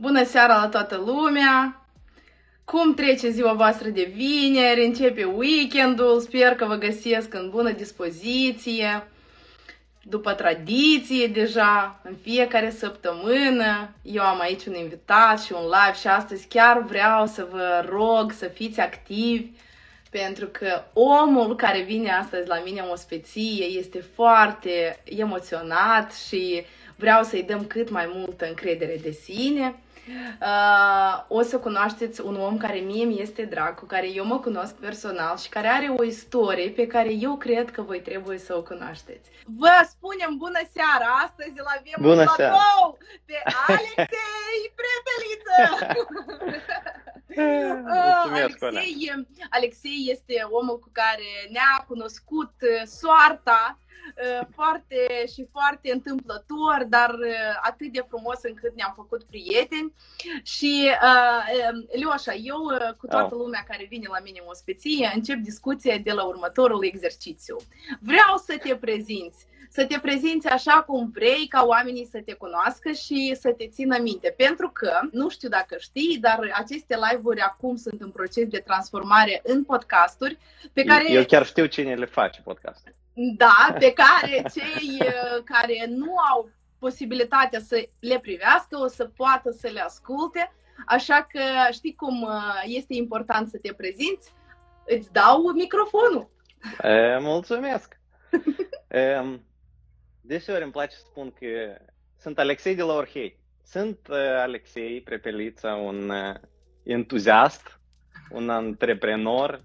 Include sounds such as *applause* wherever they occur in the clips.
Bună seara la toată lumea! Cum trece ziua voastră de vineri? Începe weekendul, sper că vă găsesc în bună dispoziție. După tradiție deja, în fiecare săptămână, eu am aici un invitat și un live și astăzi chiar vreau să vă rog să fiți activi pentru că omul care vine astăzi la mine în ospeție este foarte emoționat și vreau să-i dăm cât mai multă încredere de sine. Uh, o să cunoașteți un om care mie mi este drag, cu care eu mă cunosc personal și care are o istorie pe care eu cred că voi trebuie să o cunoașteți. Vă spunem bună seara! Astăzi îl avem bună un seara. pe Alexei Prepeliță! *laughs* Mulțumesc, Alexei, Alexei este omul cu care ne-a cunoscut uh, soarta uh, foarte și foarte întâmplător, dar uh, atât de frumos încât ne-am făcut prieteni. Și, Leoșa, eu cu toată lumea care vine la mine în ospeție încep discuția de la următorul exercițiu. Vreau să te prezinți să te prezinți așa cum vrei ca oamenii să te cunoască și să te țină minte. Pentru că, nu știu dacă știi, dar aceste live-uri acum sunt în proces de transformare în podcasturi pe care... Eu chiar știu cine le face podcast. Da, pe care cei uh, care nu au posibilitatea să le privească o să poată să le asculte. Așa că știi cum uh, este important să te prezinți? Îți dau microfonul. E, mulțumesc! e, Deseori îmi place să spun că sunt Alexei de la Orhei. Sunt uh, Alexei Prepelița, un uh, entuziast, un antreprenor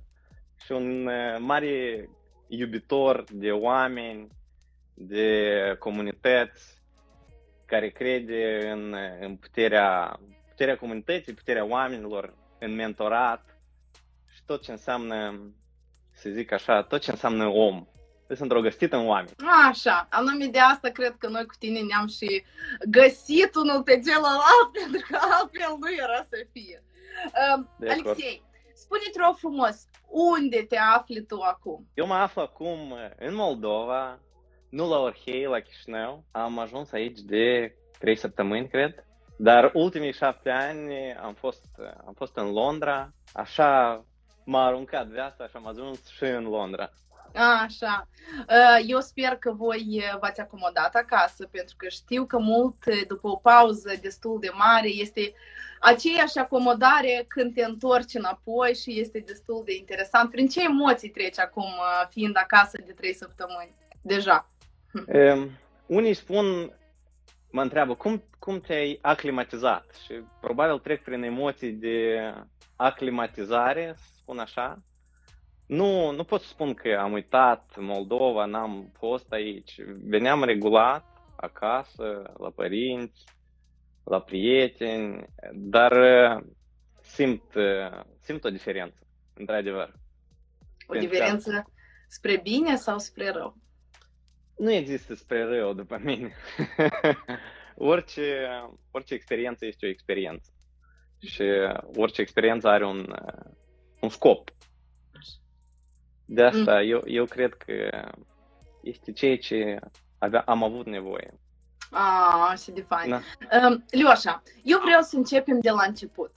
și un uh, mare iubitor de oameni, de comunități, care crede în, în puterea, puterea comunității, puterea oamenilor, în mentorat și tot ce înseamnă, să zic așa, tot ce înseamnă om sunt îndrăgostit în oameni. Așa, anume de asta cred că noi cu tine ne-am și găsit unul pe celălalt, *laughs* pentru că altfel nu era să fie. Uh, Alexei, spune-te rog frumos, unde te afli tu acum? Eu mă aflu acum în Moldova, nu la Orhei, la Chișinău. Am ajuns aici de 3 săptămâni, cred. Dar ultimii șapte ani am fost, am fost în Londra, așa m-a aruncat viața și am ajuns și în Londra. Așa. Uh, eu sper că voi uh, v-ați acomodat acasă, pentru că știu că mult, uh, după o pauză destul de mare, este aceeași acomodare când te întorci înapoi și este destul de interesant. Prin ce emoții treci acum, fiind acasă de trei săptămâni? Deja. Um, unii spun, mă întreabă, cum, cum te-ai aclimatizat? Și probabil trec prin emoții de aclimatizare, spun așa, nu, nu pot să spun că am uitat Moldova, n-am fost aici. Veneam regulat acasă, la părinți, la prieteni, dar uh, simt, uh, simt o diferență, într-adevăr. O diferență spre bine sau spre rău? Nu există spre rău, după mine. *laughs* orice, orice experiență este o experiență. Și orice experiență are un, un scop. De asta mm. eu, eu cred că este ceea ce avea, am avut nevoie. Ah, și de fain. Da. Um, Leoșa, eu vreau să începem de la început.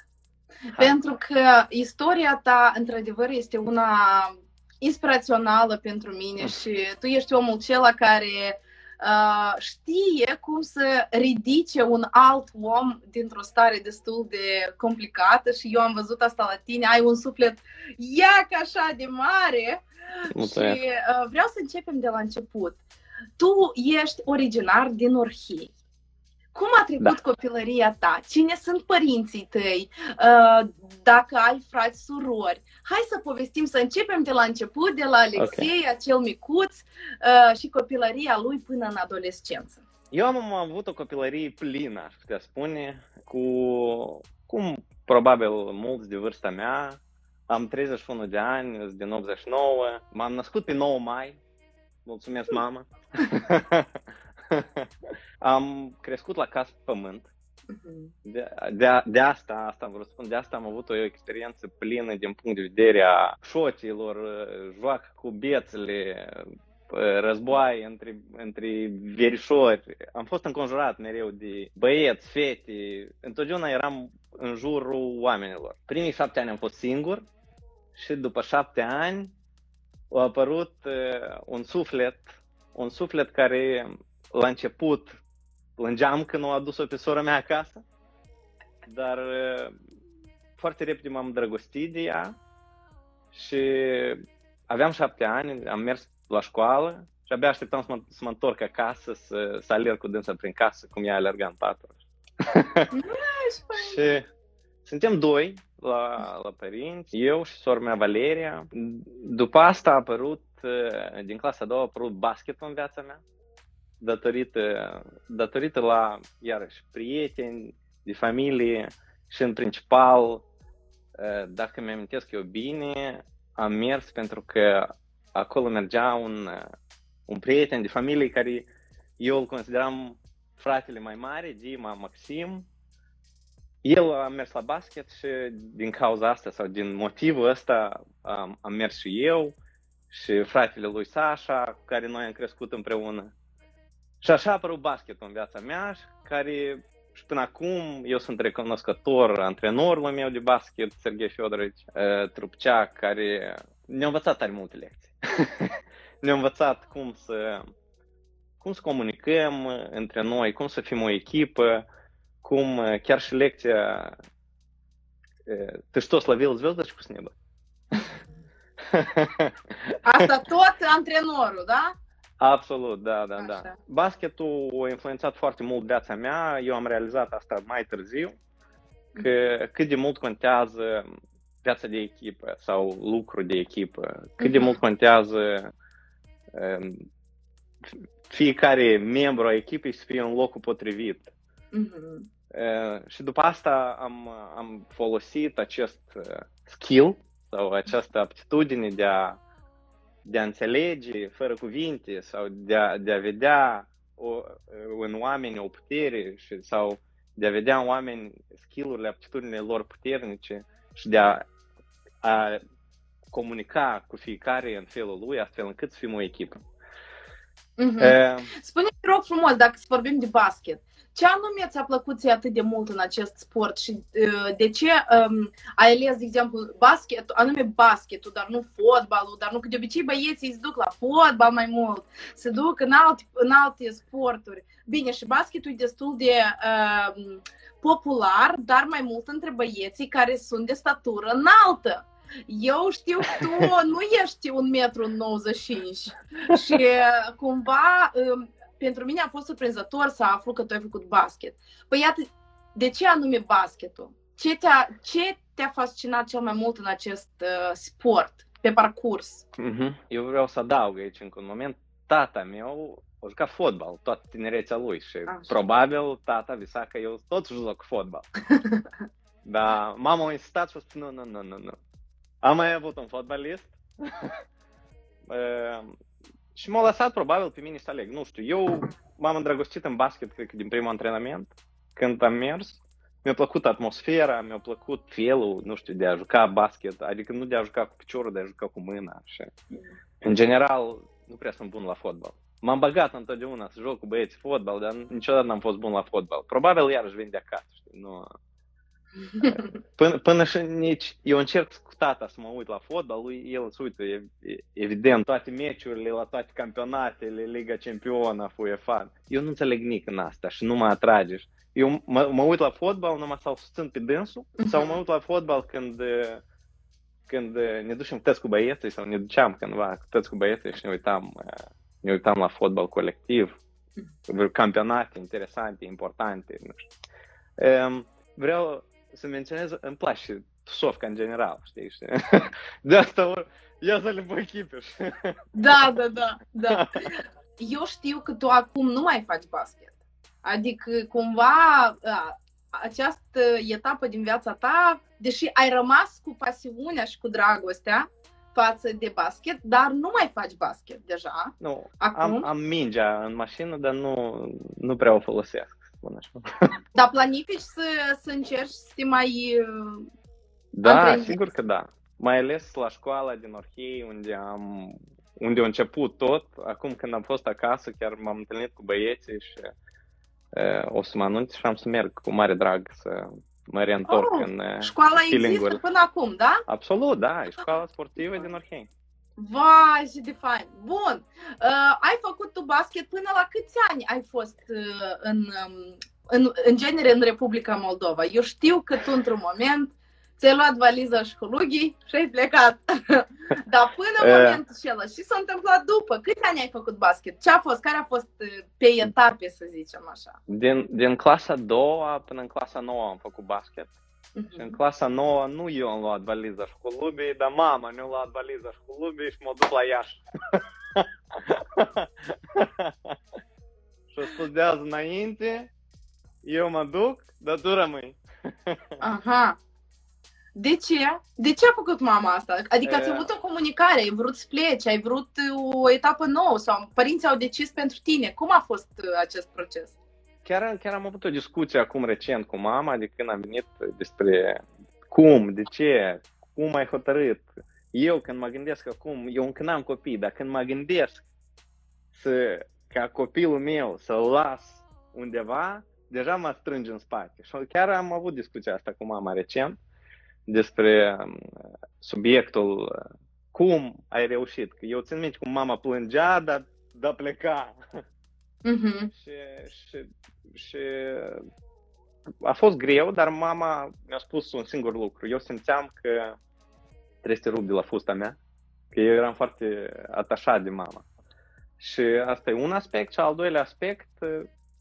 Hai. Pentru că istoria ta, într-adevăr, este una inspirațională pentru mine mm. și tu ești omul cela care uh, știe cum să ridice un alt om dintr-o stare destul de complicată și eu am văzut asta la tine, ai un suflet iac așa de mare Mulțumesc. și uh, vreau să începem de la început. Tu ești originar din Orhei. Cum a trecut da. copilăria ta? Cine sunt părinții tăi? Uh, dacă ai frați, surori? Hai să povestim, să începem de la început, de la Alexei, okay. acel micuț uh, și copilăria lui până în adolescență. Eu am avut o copilărie plină, aș putea spune, cu cum probabil mulți de vârsta mea. Am 31 de ani, sunt din 89, m-am născut pe 9 mai, mulțumesc mama. *laughs* *laughs* am crescut la casă pământ. Mhm. De, de, de asta, asta am vrut să spun, de asta am avut o experiență plină din punct de vedere a șoților, joacă cu bețele, războaie între, între verișori. Am fost înconjurat mereu de băieți, fete. Întotdeauna eram în jurul oamenilor. Primii șapte ani am fost singur și după șapte ani a apărut uh, un suflet, un suflet care la început plângeam când o adus-o pe sora mea acasă, dar uh, foarte repede m-am drăgostit de ea și aveam șapte ani, am mers la școală și abia așteptam să mă, să mă întorc acasă, să, să alerg cu dânsa prin casă, cum ea alerga în patru. *laughs* și suntem doi la, la părinți, eu și sora mea Valeria. După asta a apărut, din clasa a doua, a apărut basketul în viața mea, datorită, datorită la, iarăși, prieteni, de familie și în principal, dacă mi-amintesc eu bine, am mers pentru că acolo mergea un, un prieten de familie care eu îl consideram fratele mai mare, Dima Maxim. El a mers la basket și din cauza asta sau din motivul ăsta am, am mers și eu și fratele lui Sasha, cu care noi am crescut împreună. Și așa a apărut basketul în viața mea, care și până acum eu sunt recunoscător antrenorului meu de basket, Sergei Fiodorovici uh, Trupcea, care ne-a învățat tare multe lecții. *laughs* ne-a învățat cum să, cum să comunicăm între noi, cum să fim o echipă, cum chiar și lecția Ты что, словил звездочку с неба? Asta tot antrenorul, da? Absolut, da, da, da. Basketul a influențat foarte mult viața mea. Eu am realizat asta mai târziu, că cât de mult contează viața de echipă sau lucru de echipă, cât de mult contează um, fiecare membru a echipei să fie în locul potrivit. Uh-huh. Uh, și după asta am, am folosit acest uh, skill sau această aptitudine de a, de a înțelege fără cuvinte sau de a, de a vedea o, în oameni o putere și, sau de a vedea în oameni skill-urile, aptitudinile lor puternice și de a a comunica cu fiecare în felul lui, astfel încât să fim o echipă. Mm-hmm. Uh, Spune-mi rog frumos, dacă să vorbim de basket, ce anume ți-a plăcut ție atât de mult în acest sport și uh, de ce um, ai ales, de exemplu, basket, anume basketul, dar nu fotbalul, dar nu că de obicei băieții se duc la fotbal mai mult, se duc în alte, în alte sporturi. Bine, și basketul e destul de uh, popular, dar mai mult între băieții care sunt de statură înaltă. Eu știu că tu *laughs* nu ești un metru 95 și cumva um, pentru mine a fost surprinzător să aflu că tu ai făcut basket. Păi iată, de ce anume basketul? Ce te-a, ce te-a fascinat cel mai mult în acest uh, sport, pe parcurs? Mm-hmm. Eu vreau să adaug aici încă un moment. Tata meu a jucat fotbal toată tinerețea lui și Așa. probabil tata visa că eu tot joc fotbal. *laughs* Dar mama a insistat și a spus nu, nu, nu, nu, nu. Am mai avut un fotbalist *laughs* uh, și m-a lăsat probabil pe mine să aleg. Nu știu, eu m-am îndrăgostit în basket, cred că din primul antrenament, când am mers. Mi-a plăcut atmosfera, mi-a plăcut felul, nu știu, de a juca basket, adică nu de a juca cu piciorul, de a juca cu mâna. Și, în general, nu prea sunt bun la fotbal. M-am băgat întotdeauna să joc cu băieți fotbal, dar niciodată n-am fost bun la fotbal. Probabil iarăși vin de acasă, știi, nu... Până, până și nici, eu încerc cu tata să mă uit la fotbal, lui el se uită evident toate meciurile, la toate campionatele, Liga Campionă, UEFA. Eu nu înțeleg nici în asta și nu mă atrage. Eu mă, mă uit la fotbal numai să-l susțin pe dânsul sau mă uit la fotbal când când ne ducem tăți cu băieții sau ne duceam cândva tăți cu băieții și ne uitam ne uitam la fotbal colectiv, campionate interesante, importante, nu știu. Vreau să menționez, îmi place tusovca în general, știi? știi? *laughs* De asta ia să le pe echipe. *laughs* Da, da, da, da. Eu știu că tu acum nu mai faci basket. Adică, cumva, această etapă din viața ta, deși ai rămas cu pasiunea și cu dragostea, față de basket, dar nu mai faci basket deja. Nu, acum. Am, am mingea în mașină, dar nu, nu prea o folosesc, spun așa. Dar planifici să, să încerci să te mai Da, antrenezi? sigur că da. Mai ales la școala din Orhei, unde am unde a început tot. Acum când am fost acasă, chiar m-am întâlnit cu băieții și uh, o să mă anunț și am să merg cu mare drag să mă reîntorc Oh, în uh, Școala feeling-ul. există până acum, da? Absolut, da, e școala sportivă din Orhei. Vai, ce de fain! Bun! Uh, ai făcut tu basket până la câți ani ai fost uh, în, um, în, în genere în Republica Moldova? Eu știu că tu într-un moment ți-ai luat valiza și hulugii și ai plecat. *laughs* Dar până în Eh. momentul acela, și s-a întâmplat după? Câți ani ai făcut basket? Ce a fost? Care a fost uh, pe etape, să zicem așa? Din, din clasa a doua până în clasa nouă am făcut basket. Și în clasa nouă nu eu am luat valiza școlubii, dar mama mi-a luat valiza școlubii și m-a dus la Iași. *laughs* și a spus de azi înainte, eu mă duc, dar tu rămâi. *laughs* Aha. De ce? De ce a făcut mama asta? Adică ați Eh. avut o comunicare, ai vrut să pleci, ai vrut uh, o etapă nouă sau părinții au decis pentru tine. Cum a fost uh, acest proces? Chiar, chiar am avut o discuție acum recent cu mama de când am venit despre cum, de ce, cum ai hotărât. Eu când mă gândesc acum, eu încă n-am copii, dar când mă gândesc să, ca copilul meu să-l las undeva, deja mă strânge în spate. Și chiar am avut discuția asta cu mama recent despre um, subiectul uh, cum ai reușit. Că eu țin minte cum mama plângea, dar, dar pleca. Mhm. *laughs* Și, și, și a fost greu, dar mama mi-a spus un singur lucru. Eu simțeam că trebuie să te rup de la fusta mea, că eu eram foarte atașat de mama. Și asta e un aspect. Și al doilea aspect,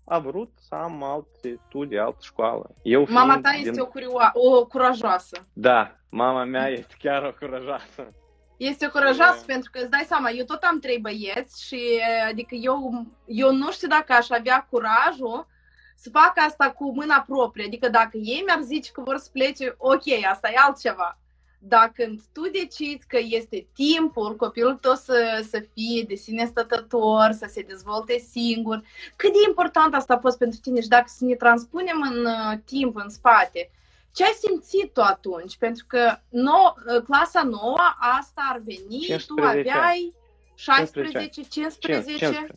a vrut să am alte studii, altă școală. Eu Mama fiind ta este o, curioa- o curajoasă. Da, mama mea *laughs* este chiar o curajoasă. Este curajoasă Și- pentru că îți dai seama, eu tot am trei băieți și adică eu, eu nu știu dacă aș avea curajul să fac asta cu mâna proprie. Adică dacă ei mi-ar zice că vor să plece, ok, asta e altceva. Dar când tu decizi că este timpul copilul tău să, să fie de sine stătător, să se dezvolte singur, cât de important asta a fost pentru tine și dacă să ne transpunem în uh, timp, în spate, ce ai simțit tu atunci? Pentru că nou, clasa nouă, asta ar veni, 15 tu aveai 16, 15, 15,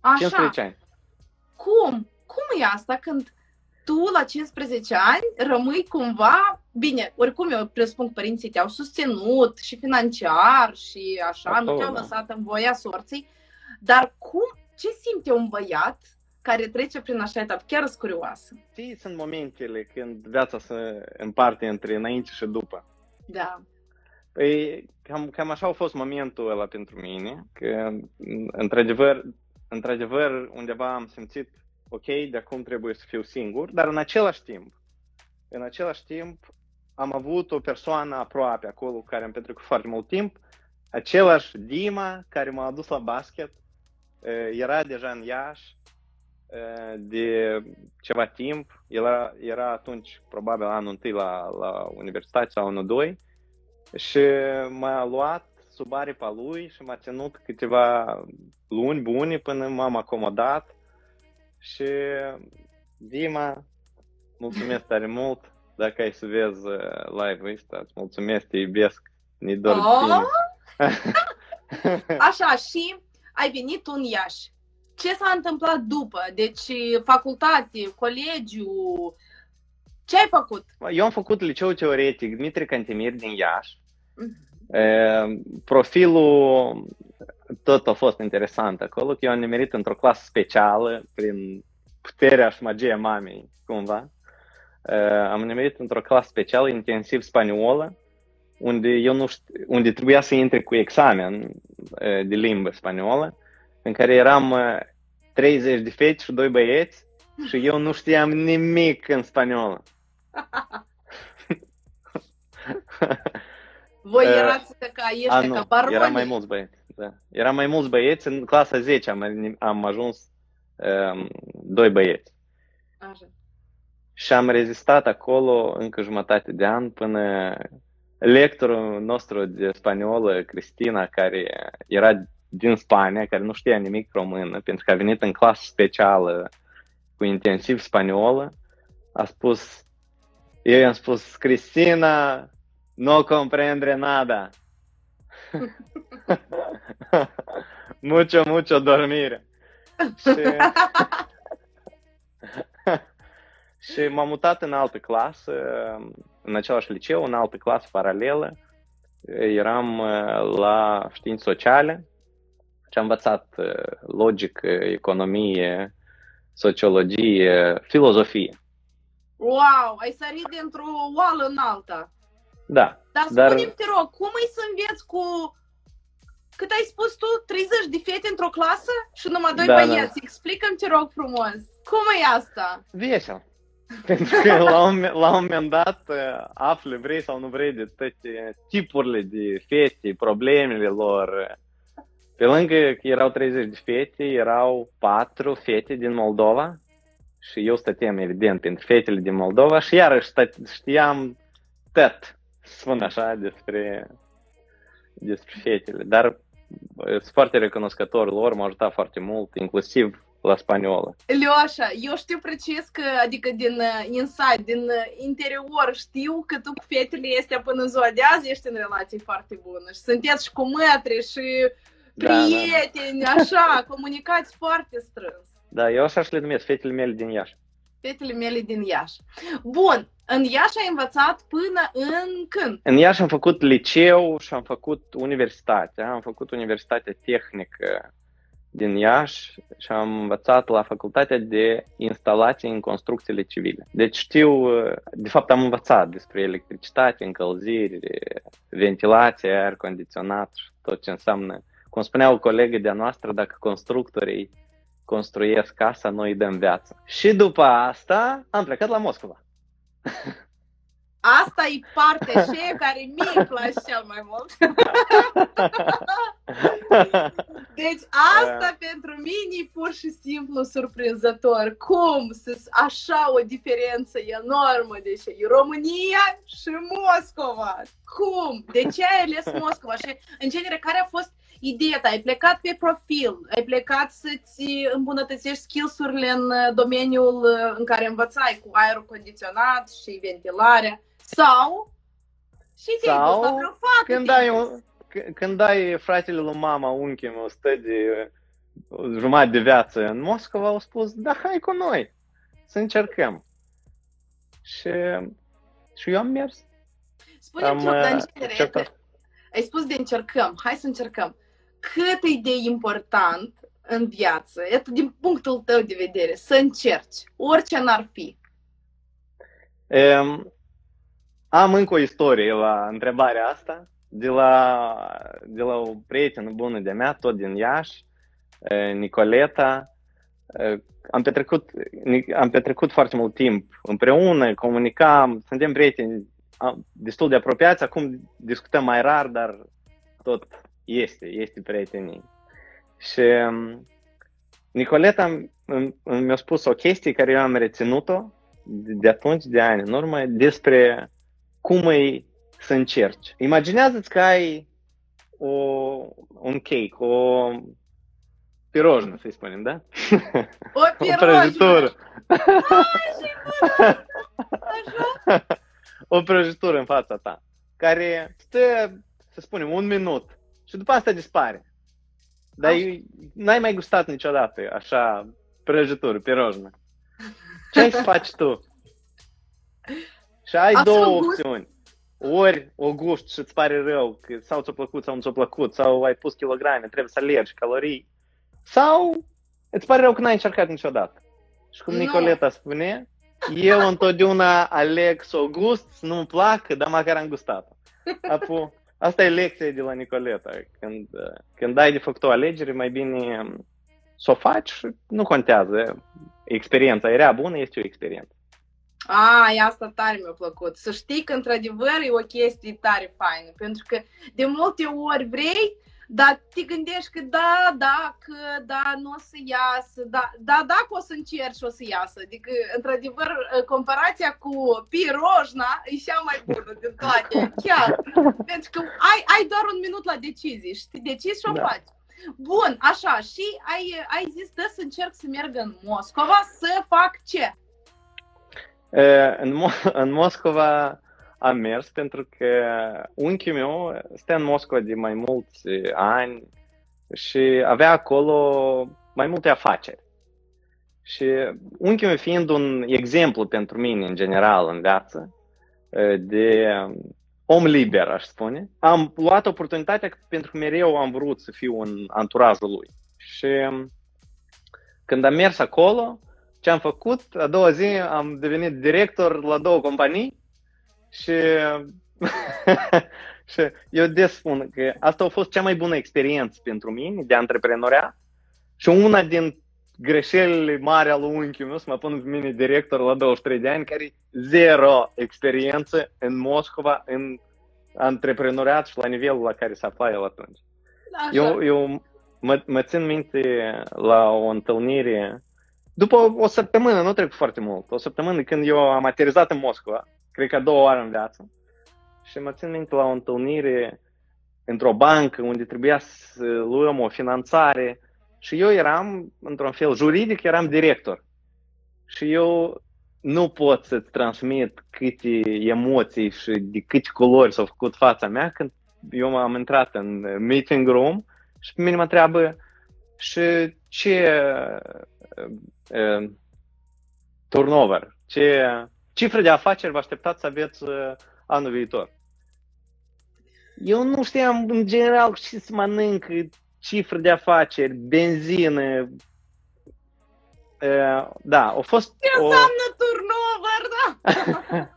așa. 15 ani. Cum? Cum e asta când tu la 15 ani rămâi cumva, bine, oricum eu presupun că părinții te-au susținut și financiar și așa, nu Absolut, te-au da. lăsat în voia sorții, dar cum, ce simte un băiat care trece prin așa etapă? Chiar sunt curioasă. Știi, sunt momentele când viața se împarte între înainte și după. Da. Păi, cam, cam așa a fost momentul ăla pentru mine, că, într-adevăr, într-adevăr, undeva am simțit, ok, de acum trebuie să fiu singur, dar în același timp, în același timp, am avut o persoană aproape acolo care am petrecut foarte mult timp, același Dima care m-a adus la basket, eh, era deja în Iași eh, de ceva timp, el era, era atunci probabil anul întâi la, la universitate sau anul doi, și m-a luat sub aripa lui și m-a ținut câteva luni bune până m-am acomodat și Dima, mulțumesc tare mult dacă ai să vezi uh, live-ul ăsta, îți mulțumesc, te iubesc, ne dor de Oh! tine. Așa, și ai venit tu în Iași. Ce s-a întâmplat după? Deci, facultate, colegiu, ce ai făcut? Eu am făcut liceu teoretic Dmitri Cantemir din Iași. Mhm. E, Profilul tot a fost interesant acolo, că eu am nimerit într-o clasă specială prin puterea și magia mamei, cumva. E, Am nimerit într-o clasă specială intensiv spaniolă, unde eu nu știu, unde trebuia să intre cu examen e, de limbă spaniolă, în care eram e, 30 de fete și 2 băieți și eu nu știam nimic în spaniolă. *laughs* Voi Uh, erați ca ești A, ca nu, baroni. era mai mulți băieți. Da. Era mai mulți băieți. În clasa 10 am, am ajuns um, doi băieți. Așa. Și am rezistat acolo încă jumătate de an până lectorul nostru de spaniolă, Cristina, care era din Spania, care nu știa nimic română, pentru că a venit în clasă specială cu intensiv spaniolă, a spus, eu i-am spus, Cristina, nu comprendre nada. *laughs* *laughs* mucho, mucho dormire. Și... *laughs* și m-am mutat în altă clasă, în același liceu, în altă clasă paralelă. Eram uh, la științe sociale și am învățat uh, logică, economie, sociologie, filozofie. Wow, ai sărit dintr-o oală în alta. Da. Dar spune-mi, dar... te rog, cum îi să înveți cu cât ai spus tu? 30 de fete într-o clasă și numai doi da, băieți. Da. Explică-mi, te rog frumos. Cum e asta? Vesel. *laughs* Pentru că la un, la un moment dat uh, afli, vrei sau nu vrei, de toate tipurile de fete, problemele lor. Pe lângă că erau 30 de fete, erau patru fete din Moldova și eu stăteam, evident, pentru fetele din Moldova și iarăși știam tot, spun așa, despre, despre fetele. Dar sunt foarte recunoscător lor, m-au ajutat foarte mult, inclusiv la spaniolă. Leoșa, eu știu precis că, adică din uh, inside, din uh, interior, știu că tu cu fetele este până în ziua de azi ești în relații foarte bună și sunteți și cu mătri și prieteni, da, da. așa, *laughs* comunicați foarte strâns. Da, eu așa și le numesc, fetele mele din Iași. Fetele mele din Iași. Bun, în Iași ai învățat până în când? În Iași am făcut liceu și am făcut universitate. Am făcut universitatea tehnică din Iași și am învățat la facultatea de instalații în construcțiile civile. Deci știu, de fapt am învățat despre electricitate, încălzire, ventilație, aer condiționat și tot ce înseamnă. Cum spuneau colegii de-a noastră, dacă constructorii construiesc casa, noi dăm viață. Și după asta am plecat la Moscova. Asta e partea și care mie îmi place cel mai mult. *laughs* deci asta yeah. pentru mine e pur și simplu surprinzător. Cum să așa o diferență enormă, deci e România și Moscova. Cum? De ce ai ales Moscova? Și în genere, care a fost ideea ta? Ai plecat pe profil, ai plecat să-ți îmbunătățești skills-urile în domeniul în care învățai cu aerul condiționat și ventilarea sau și te Sau la vreo când ai, un, când ai fratele lui mama, unchiul meu, stă de jumătate de viață în Moscova, au spus, da, hai cu noi, să încercăm. Și, și eu am mers. Spune-mi, am, uh, ai spus de încercăm, hai să încercăm. Cât e de important în viață, iată din punctul tău de vedere, să încerci, orice n-ar fi? Um, am încă o istorie la întrebarea asta, de la, de la o prietenă bună de mea, tot din Iași, Nicoleta. Am petrecut, am petrecut foarte mult timp împreună, comunicam, suntem prieteni destul de apropiați, acum discutăm mai rar, dar tot este, este prietenii. Și Nicoleta mi-a spus o chestie care eu am reținut-o de atunci, de ani în urmă, despre cum e să încerci. Imaginează-ți că ai o, un cake, o pirojnă, să-i spunem, da? O *laughs* prăjitură. *laughs* o prăjitură în fața ta, care stă, să spunem, un minut și după asta dispare. Dar n-ai mai gustat niciodată așa prăjitură, pirojnă. Ce ai să *laughs* faci tu? Și ai Așa două gust. opțiuni. Ori o gust și îți pare rău, că sau ți-a plăcut sau nu ți-a plăcut, sau ai pus kilograme, trebuie să alergi calorii, sau îți pare rău că n-ai încercat niciodată. Și cum no. Nicoleta spune, eu întotdeauna aleg să o gust, să nu-mi placă, dar măcar am gustat-o. Apu, asta e lecția de la Nicoleta. Când, când ai de făcut o alegere, mai bine să o faci și nu contează. Experiența era bună, este o experiență. A, asta tare mi-a plăcut. Să știi că, într-adevăr, e o chestie tare faină. Pentru că de multe ori vrei, dar te gândești că da, dacă, da, nu o să iasă, da, da, dacă o să încerci, o să iasă. Adică, într-adevăr, comparația cu pirojna e cea mai bună din toate, chiar. Pentru că ai, ai doar un minut la decizie și te decizi și o da. faci. Bun, așa, și ai, ai zis, da, să încerc să merg în Moscova să fac ce? În, Mo- *laughs* în Moscova am mers pentru că unchiul meu stă în Moscova de mai mulți ani, și avea acolo mai multe afaceri. Și unchiul meu fiind un exemplu pentru mine, în general, în viață, de om liber, aș spune, am luat oportunitatea pentru că mereu am vrut să fiu în anturajul lui. Și când am mers acolo, ce am făcut, a doua zi am devenit director la două companii și, *laughs* și eu des spun că asta a fost cea mai bună experiență pentru mine de antreprenoriat și una din greșelile mari al unchiului meu să mă pun pe mine director la 23 de ani, care zero experiență în Moscova, în antreprenoriat și la nivelul la care se afla el atunci. Așa. Eu, eu mă, mă țin minte la o întâlnire, după o săptămână, nu trec foarte mult, o săptămână când eu am aterizat în Moscova, cred că două ori în viață, și mă țin minte la o întâlnire într-o bancă unde trebuia să luăm o finanțare și eu eram, într-un fel juridic, eram director. Și eu nu pot să-ți transmit câte emoții și de câte culori s-au făcut fața mea când eu am intrat în meeting room și pe mine mă întreabă și ce uh, uh, turnover, ce cifre de afaceri vă așteptați să aveți uh, anul viitor. Eu nu știam în general ce să mănânc, cifre de afaceri, benzină. Uh, da, a fost... Ce o... înseamnă turnover, da?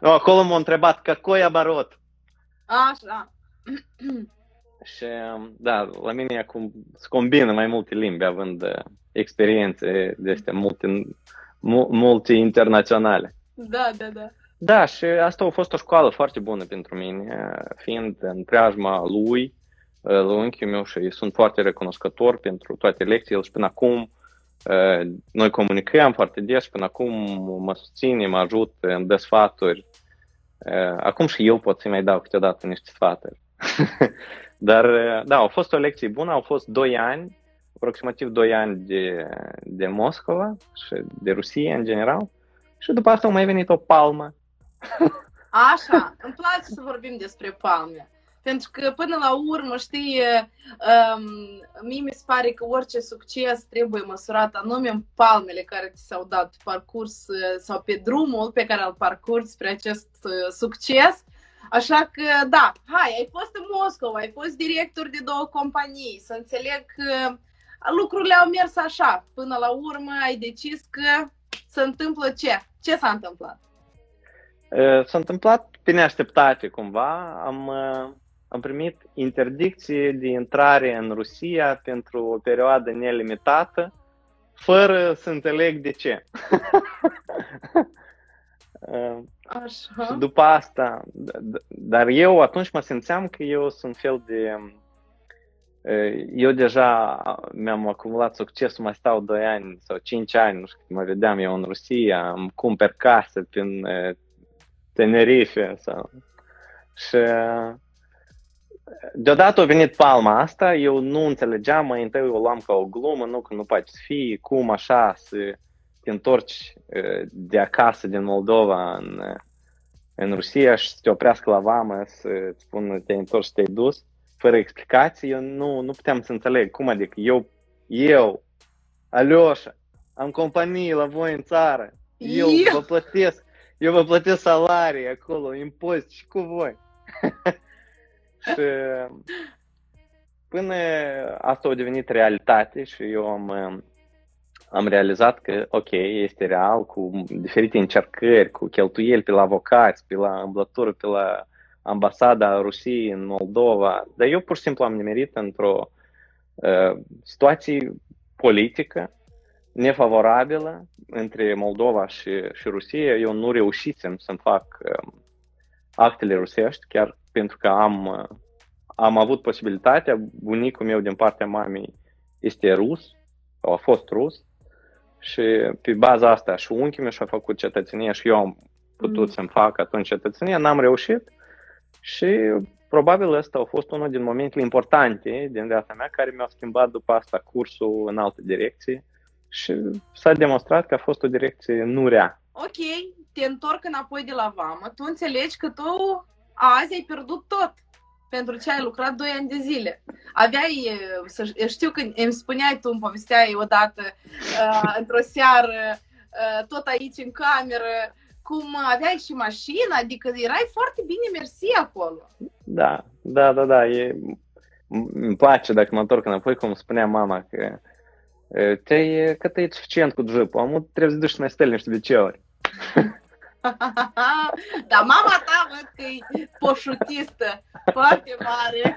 no, *laughs* acolo m-a întrebat, какой оборот? Așa. Și, da, la mine acum se combină mai multe limbi, având uh, experiențe de astea multe, multe internaționale. Da, da, da. Da, și asta a fost o școală foarte bună pentru mine, fiind în preajma lui, la unchiul meu și sunt foarte recunoscător pentru toate lecțiile și până acum noi comunicăm foarte des și până acum mă susține, mă ajută, îmi dă sfaturi. Acum și eu pot să mai dau câteodată niște sfaturi. *laughs* Dar, da, au fost o lecție bună, au fost 2 ani, aproximativ 2 ani de, de Moscova și de Rusia în general. Și după asta a mai venit o palmă. *laughs* Așa, îmi place să vorbim despre palme. Pentru că, până la urmă, știi, um, mie mi se pare că orice succes trebuie măsurat anume în palmele care ți s-au dat pe parcurs sau pe drumul pe care îl parcurgi spre acest succes. Așa că, da, hai, ai fost în Moscova, ai fost director de două companii, să înțeleg că lucrurile au mers așa. Până la urmă ai decis că se întâmplă ce? Ce s-a întâmplat? S-a întâmplat pe neașteptate cumva. Am, am primit interdicție de intrare în Rusia pentru o perioadă nelimitată, fără să înțeleg de ce. *laughs* Așa. Și după asta, dar eu atunci mă simțeam că eu sunt fel de... Eu deja mi-am acumulat succesul, mai stau 2 ani sau 5 ani, nu știu, mă vedeam eu în Rusia, îmi cumpăr casă prin Tenerife sau... Și deodată a venit palma asta, eu nu înțelegeam, mai întâi o luam ca o glumă, nu că nu poate să fie, cum așa să te întorci de acasă din Moldova în, în Rusia și să te oprească la vamă, să spună te-ai întors și te-ai dus, fără explicații, eu nu, nu puteam să înțeleg cum adică eu, eu, Alioșa, am companie la voi în țară, eu, eu. vă plătesc, eu vă plătesc salarii acolo, impozit și cu voi. *laughs* și până asta a devenit realitate și eu am, am realizat că, ok, este real, cu diferite încercări, cu cheltuieli pe la avocați, pe la îmblătură, pe la ambasada Rusiei în Moldova, dar eu pur și simplu am nimerit într-o uh, situație politică nefavorabilă între Moldova și, și Rusia. Eu nu reușisem să-mi fac uh, actele rusești, chiar pentru că am, uh, am avut posibilitatea, bunicul meu din partea mamei este rus, sau a fost rus, și pe baza asta și unchiul meu și-a făcut cetățenie și eu am putut mm. să-mi fac atunci cetățenie, n-am reușit și probabil ăsta a fost unul din momentele importante din viața mea care mi-au schimbat după asta cursul în alte direcții și s-a demonstrat că a fost o direcție nu rea. Ok, te întorc înapoi de la vamă, tu înțelegi că tu azi ai pierdut tot. pentru ce ai lucrat 2 ani de zile. Aveai, să, știu că îmi spuneai tu, îmi povesteai odată, uh, într-o seară, uh, tot aici în cameră, cum aveai și mașina, adică erai foarte bine mersi acolo. Da, da, da, da. E... Îmi place dacă mă întorc înapoi, cum spunea mama, că te că te e suficient cu jeep Am trebuie să duci să mai stel niște biceuri. *laughs* Dar mama ta văd că e poșutistă, foarte mare.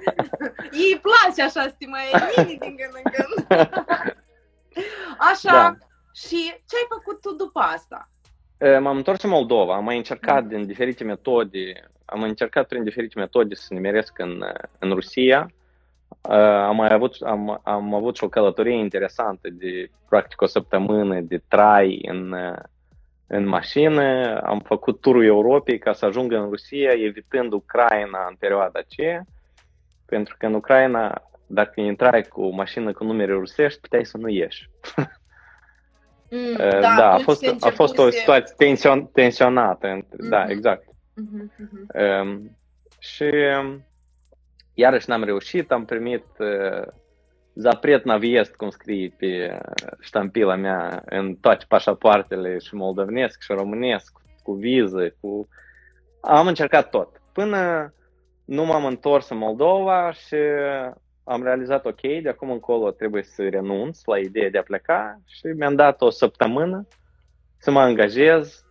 *laughs* Îi place așa să te mai din când în când. *laughs* Așa, da. și ce ai făcut tu după asta? M-am întors în Moldova, am mai încercat din diferite metode, am încercat prin diferite metode să nimeresc în, în Rusia. Am mai avut, am, am avut și o călătorie interesantă de practic o săptămână de trai în, în mașină, am făcut turul Europei ca să ajung în Rusia, evitând Ucraina în perioada aceea, pentru că în Ucraina, dacă intrai cu o mașină cu numere rusești, puteai să nu ieși. Mm, da, da a, fost, a fost o situație tension, tensionată. Mm-hmm. Da, exact. Mm-hmm. Um, și iarăși n-am reușit, am primit uh, zapret na viest, cum scrie pe ștampila mea, în toate pașapoartele și moldovnesc și românesc, cu viză, cu... Am încercat tot. Până nu m-am întors în Moldova și am realizat, ok, de acum încolo trebuie să renunț la ideea de a pleca și mi-am dat o săptămână să mă angajez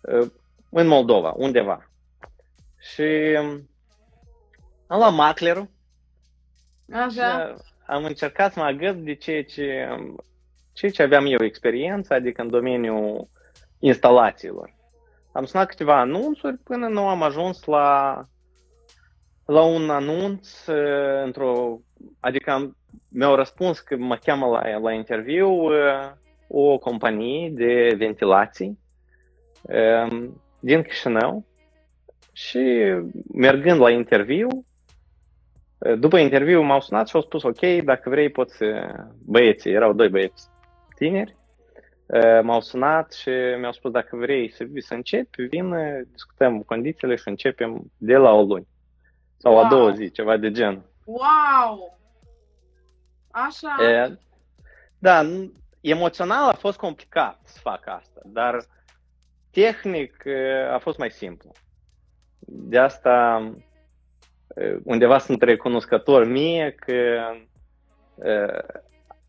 uh, în Moldova, undeva. Și am luat maclerul Așa. și am încercat să mă agăț de ceea ce, ceea ce aveam eu experiență, adică în domeniul instalațiilor. Am sunat câteva anunțuri până nu am ajuns la, la un anunț într-o, adică am, mi-au răspuns că mă cheamă la, la interviu o companie de ventilații din Chișinău și mergând la interviu, după interviu m-au sunat și au spus, ok, dacă vrei poți, băieții, erau doi băieți tineri, m-au sunat și mi-au spus, dacă vrei să vii să începi, vin, discutăm condițiile și începem de la o luni. Sau wow. a doua zi, ceva de gen. Wow! Așa. E, da, emoțional a fost complicat să fac asta, dar tehnic a fost mai simplu. De asta undeva sunt recunoscător mie că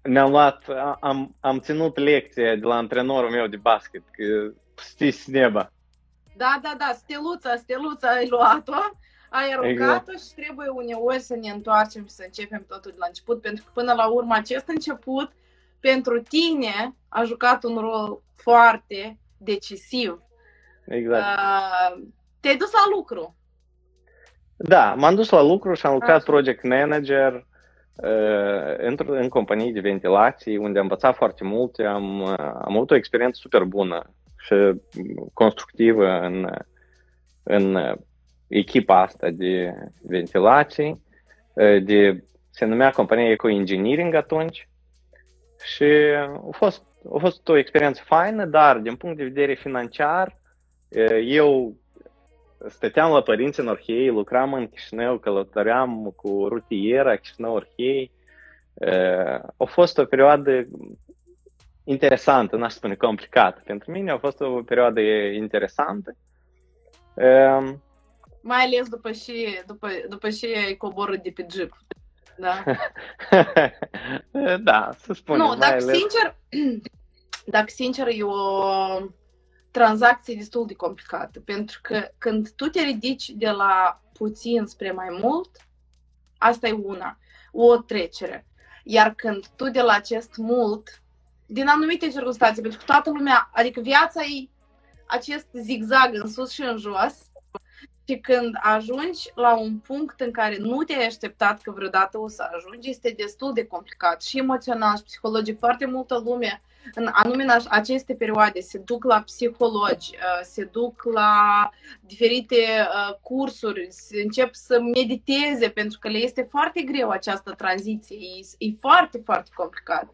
mi-am luat, am, am ținut lecția de la antrenorul meu de basket, că stis neba. Da, da, da, steluța, steluța ai luat-o, ai aruncat-o exact. și trebuie uneori să ne întoarcem și să începem totul de la început, pentru că până la urmă acest început pentru tine a jucat un rol foarte decisiv. Exact. Uh, te-ai dus la lucru. Da, m-am dus la lucru și am lucrat Așa. project manager uh, în, în companii de ventilații, unde am învățat foarte multe, am, uh, am avut o experiență super bună și constructivă în, în echipa asta de ventilații, uh, de, se numea compania Eco Engineering atunci și a fost, a fost o experiență faină, dar din punct de vedere financiar, uh, eu stăteam la părinți în Orhei, lucram în Chișinău, călătoream cu rutiera Chișinău-Orhei. A fost o perioadă interesantă, n-aș spune complicată. Pentru mine a fost o perioadă interesantă. Mai ales după ce, după, după ce ai coborât de pe jeep. Da, *laughs* da să spunem. Nu, dacă ales... sincer, *clears throat* dacă sincer, eu tranzacție destul de complicată, pentru că când tu te ridici de la puțin spre mai mult, asta e una, o trecere. Iar când tu de la acest mult, din anumite circunstanțe, pentru că toată lumea, adică viața e acest zigzag în sus și în jos, și când ajungi la un punct în care nu te-ai așteptat că vreodată o să ajungi, este destul de complicat și emoțional și psihologic. Foarte multă lume în anume în aceste perioade se duc la psihologi, uh, se duc la diferite uh, cursuri, se încep să mediteze pentru că le este foarte greu această tranziție, e, e foarte, foarte complicat.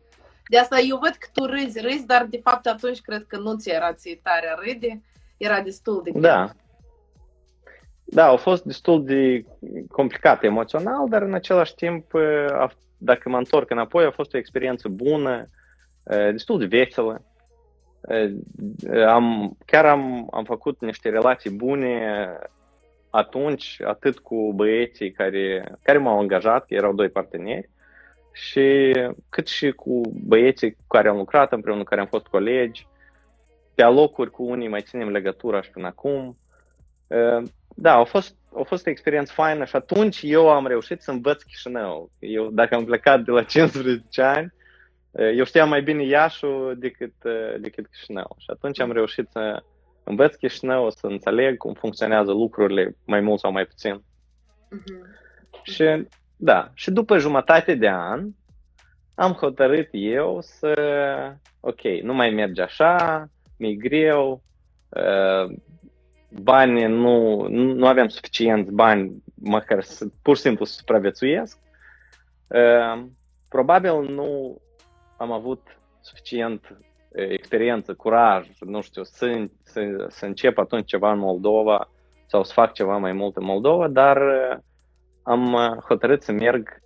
De asta eu văd că tu râzi, râzi, dar de fapt atunci cred că nu ți era ție tare râde, era destul de greu. Da. Da, a fost destul de complicat emoțional, dar în același timp, dacă mă întorc înapoi, a fost o experiență bună, destul de veselă. Am, chiar am, am făcut niște relații bune atunci, atât cu băieții care, care m-au angajat, că erau doi parteneri, și cât și cu băieții cu care am lucrat împreună, cu care am fost colegi. Pe alocuri cu unii mai ținem legătura și până acum. Da, a fost, a fost o experiență faină și atunci eu am reușit să învăț Chișinău. Eu, dacă am plecat de la *laughs* 15 ani, eu știam mai bine Iașul decât, decât Chișinău. Și atunci am reușit să învăț Chișinău, să înțeleg cum funcționează lucrurile mai mult sau mai puțin. Uh-huh. Și da, și după jumătate de an am hotărât eu să, ok, nu mai merge așa, mi-e greu, uh, bani nu, nu avem suficienți bani măcar să pur și simplu să supraviețuiesc. Uh, probabil nu am avut suficient uh, experiență, curaj, nu știu, să, să, să încep atunci ceva în Moldova sau să fac ceva mai mult în Moldova, dar am hotărât să merg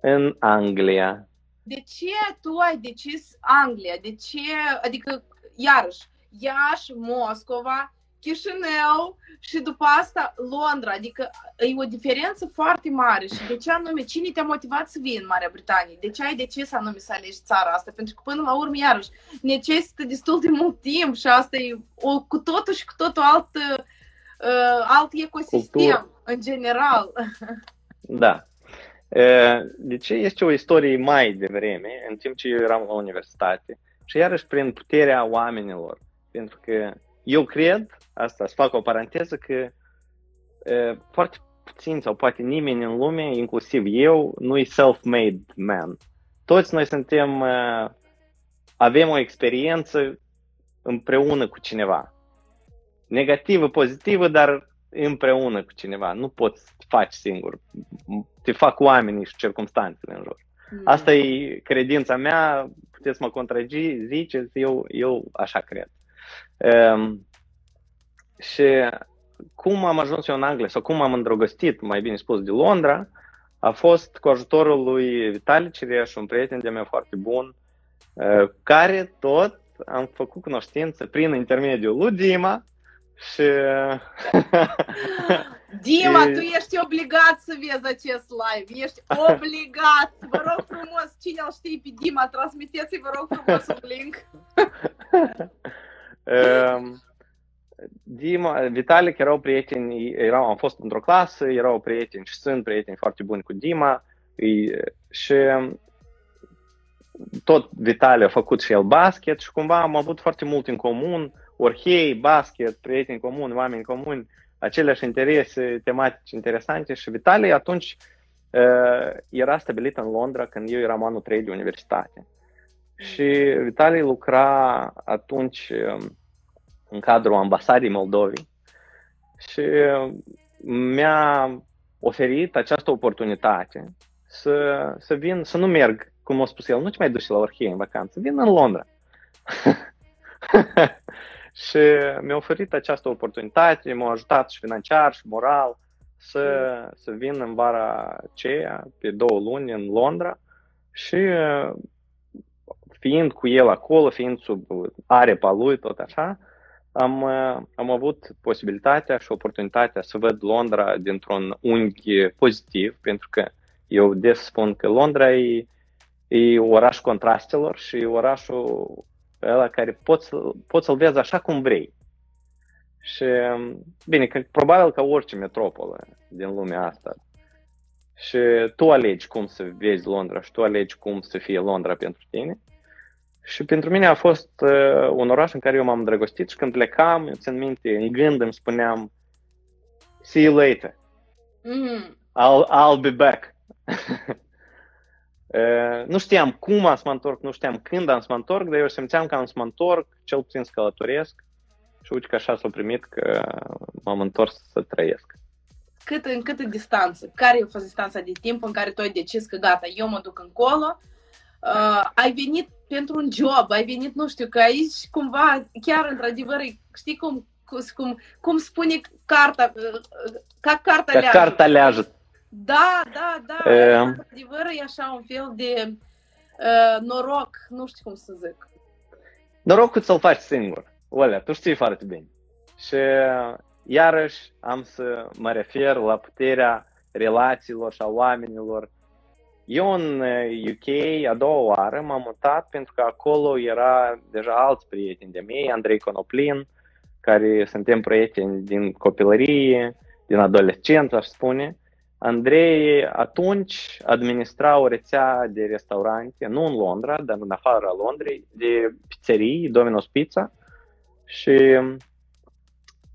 în Anglia. De ce tu ai decis Anglia? De ce, adică, iarăși, Iași, Moscova, Chișinău și după asta Londra. Adică e o diferență foarte mare. Și de ce anume, cine te-a motivat să vii în Marea Britanie? De ce ai decis anume să alegi țara asta? Pentru că până la urmă, iarăși, necesită destul de mult timp și asta e o, cu totul și cu totul alt, uh, alt ecosistem Cultură. în general. Da. De ce este o istorie mai devreme, în timp ce eu eram la universitate, și iarăși prin puterea oamenilor. Pentru că eu cred, asta să fac o paranteză, că foarte puțin sau poate nimeni în lume, inclusiv eu, nu e self-made man. Toți noi suntem, avem o experiență împreună cu cineva. Negativă, pozitivă, dar împreună cu cineva. Nu poți să faci singur. Te fac oamenii și circumstanțele în jur. Mm. Asta e credința mea, puteți mă contraziceți, eu, eu așa cred. Um, și cum am ajuns eu în Anglia sau cum am îndrăgostit, mai bine spus, de Londra, a fost cu ajutorul lui Vitali Cireș, un prieten de meu foarte bun, uh, care tot am făcut cunoștință prin intermediul lui Dima, și... *laughs* Dima, *laughs* tu ești obligat să vezi acest live. Ești obligat. Vă rog frumos, cine îl știe pe Dima, transmiteți-i, vă rog frumos, un link. *laughs* um, Dima, Vitalic erau prieteni, erau, am fost într-o clasă, erau prieteni și sunt prieteni foarte buni cu Dima și tot Vitali a făcut și el basket și cumva am avut foarte mult în comun orhei, basket, prieteni comuni, oameni comuni, aceleași interese tematici interesante și Vitalie atunci uh, era stabilit în Londra când eu eram anul 3 de universitate. Și Vitalie lucra atunci um, în cadrul ambasadii Moldovei și mi-a oferit această oportunitate să, să vin, să nu merg, cum a spus el, nu te mai duci la Orhei în vacanță, vin în Londra. *laughs* și mi-a oferit această oportunitate, m-a ajutat și financiar și moral să, să vin în vara aceea, pe două luni, în Londra și fiind cu el acolo, fiind sub arepa lui, tot așa, am, am avut posibilitatea și oportunitatea să văd Londra dintr-un unghi pozitiv, pentru că eu des spun că Londra e, e oraș contrastelor și orașul ăla care poți, poți să-l vezi așa cum vrei. Și, bine, că, probabil ca orice metropolă din lumea asta. Și tu alegi cum să vezi Londra și tu alegi cum să fie Londra pentru tine. Și pentru mine a fost uh, un oraș în care eu m-am drăgostit și când plecam, eu țin minte, în gând îmi spuneam See you later. Mm-hmm. I'll, I'll be back. *laughs* Nu știam cum am să mă întorc, nu știam când am să mă întorc, dar eu simțeam că am să mă întorc, cel puțin să călătoresc și uite că așa s-a primit că m-am întors să trăiesc. Cât, în câtă distanță? Care a fost distanța de timp în care tu ai decis că gata, eu mă duc încolo? Uh, ai venit pentru un job, ai venit, nu știu, că aici cumva, chiar într-adevăr, știi cum cum, cum spune carta, ca carta ca leajă. carta leajă. Da, da, da. E... Adevăr e așa un fel de uh, noroc, nu știu cum să zic. Norocul ți-l faci singur. Olea, tu știi foarte bine. Și iarăși am să mă refer la puterea relațiilor și a oamenilor. Eu în UK a doua oară m-am mutat pentru că acolo era deja alți prieteni de mei, Andrei Conoplin, care suntem prieteni din copilărie, din adolescență, aș spune. Andrei atunci administra o rețea de restaurante, nu în Londra, dar în afara Londrei, de pizzerii, Domino's Pizza. Și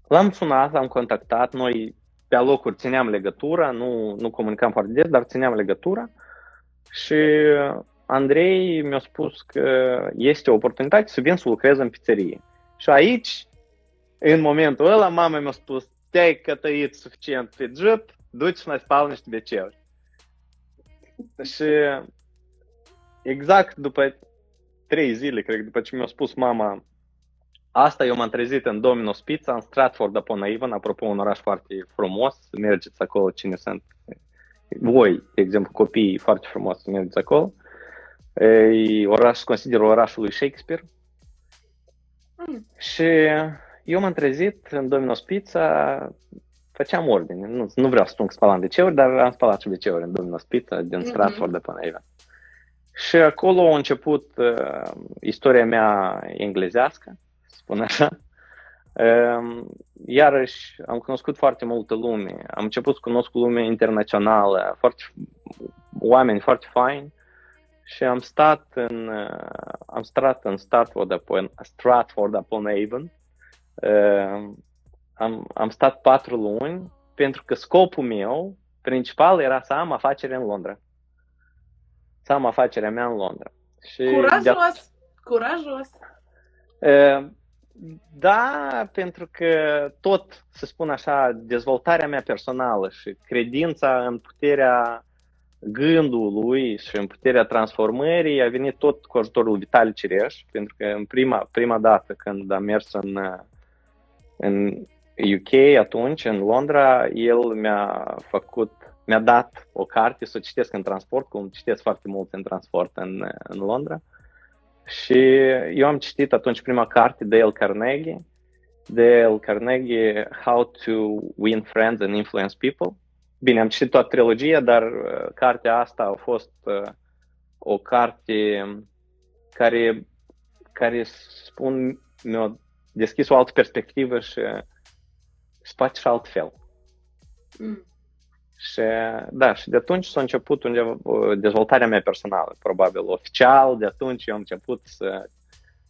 l-am sunat, l-am contactat, noi pe alocuri țineam legătura, nu, nu comunicam foarte des, dar țineam legătura. Și Andrei mi-a spus că este o oportunitate să vin să lucrez în pizzerie. Și aici, în momentul ăla, mama mi-a spus, te-ai cătăit suficient pe job, duci și mai spal niște beceuri. Și exact după trei zile, cred, după ce mi-a spus mama asta, eu m-am trezit în Domino's Pizza, în Stratford upon Avon, apropo, un oraș foarte frumos, mergeți acolo cine sunt voi, de exemplu, copiii foarte frumos, mergeți acolo. E oraș, consider orașul lui Shakespeare. Mm. Și eu m-am trezit în Domino's Pizza, făceam ordine. Nu, nu vreau să spun că spalam WC-uri, dar am spălat și WC-uri în Domino's Pizza din mhm. Stratford mm-hmm. de până aici. Și acolo a început uh, istoria mea englezească, spun așa. Uh, iarăși am cunoscut foarte multă lume, am început să cunosc lume internațională, foarte, oameni foarte faini și am stat în, uh, am stat în Stratford upon, Stratford upon Avon, uh, am, am stat patru luni pentru că scopul meu principal era să am afacere în Londra. Să am afacerea mea în Londra. Și curajos! De- curajos! Da, pentru că tot, să spun așa, dezvoltarea mea personală și credința în puterea gândului și în puterea transformării a venit tot cu ajutorul Vital Cireș, pentru că în prima, prima dată când am mers în, în UK atunci, în Londra, el mi-a făcut, mi-a dat o carte să o citesc în transport, cum citesc foarte mult în transport în, în Londra. Și eu am citit atunci prima carte de El Carnegie, de El Carnegie, How to Win Friends and Influence People. Bine, am citit toată trilogia, dar uh, cartea asta a fost uh, o carte care, care spun, mi-a deschis o altă perspectivă și și poate și altfel. Mm. Și da, și de atunci s-a început undeva dezvoltarea mea personală, probabil oficial, de atunci eu am început să,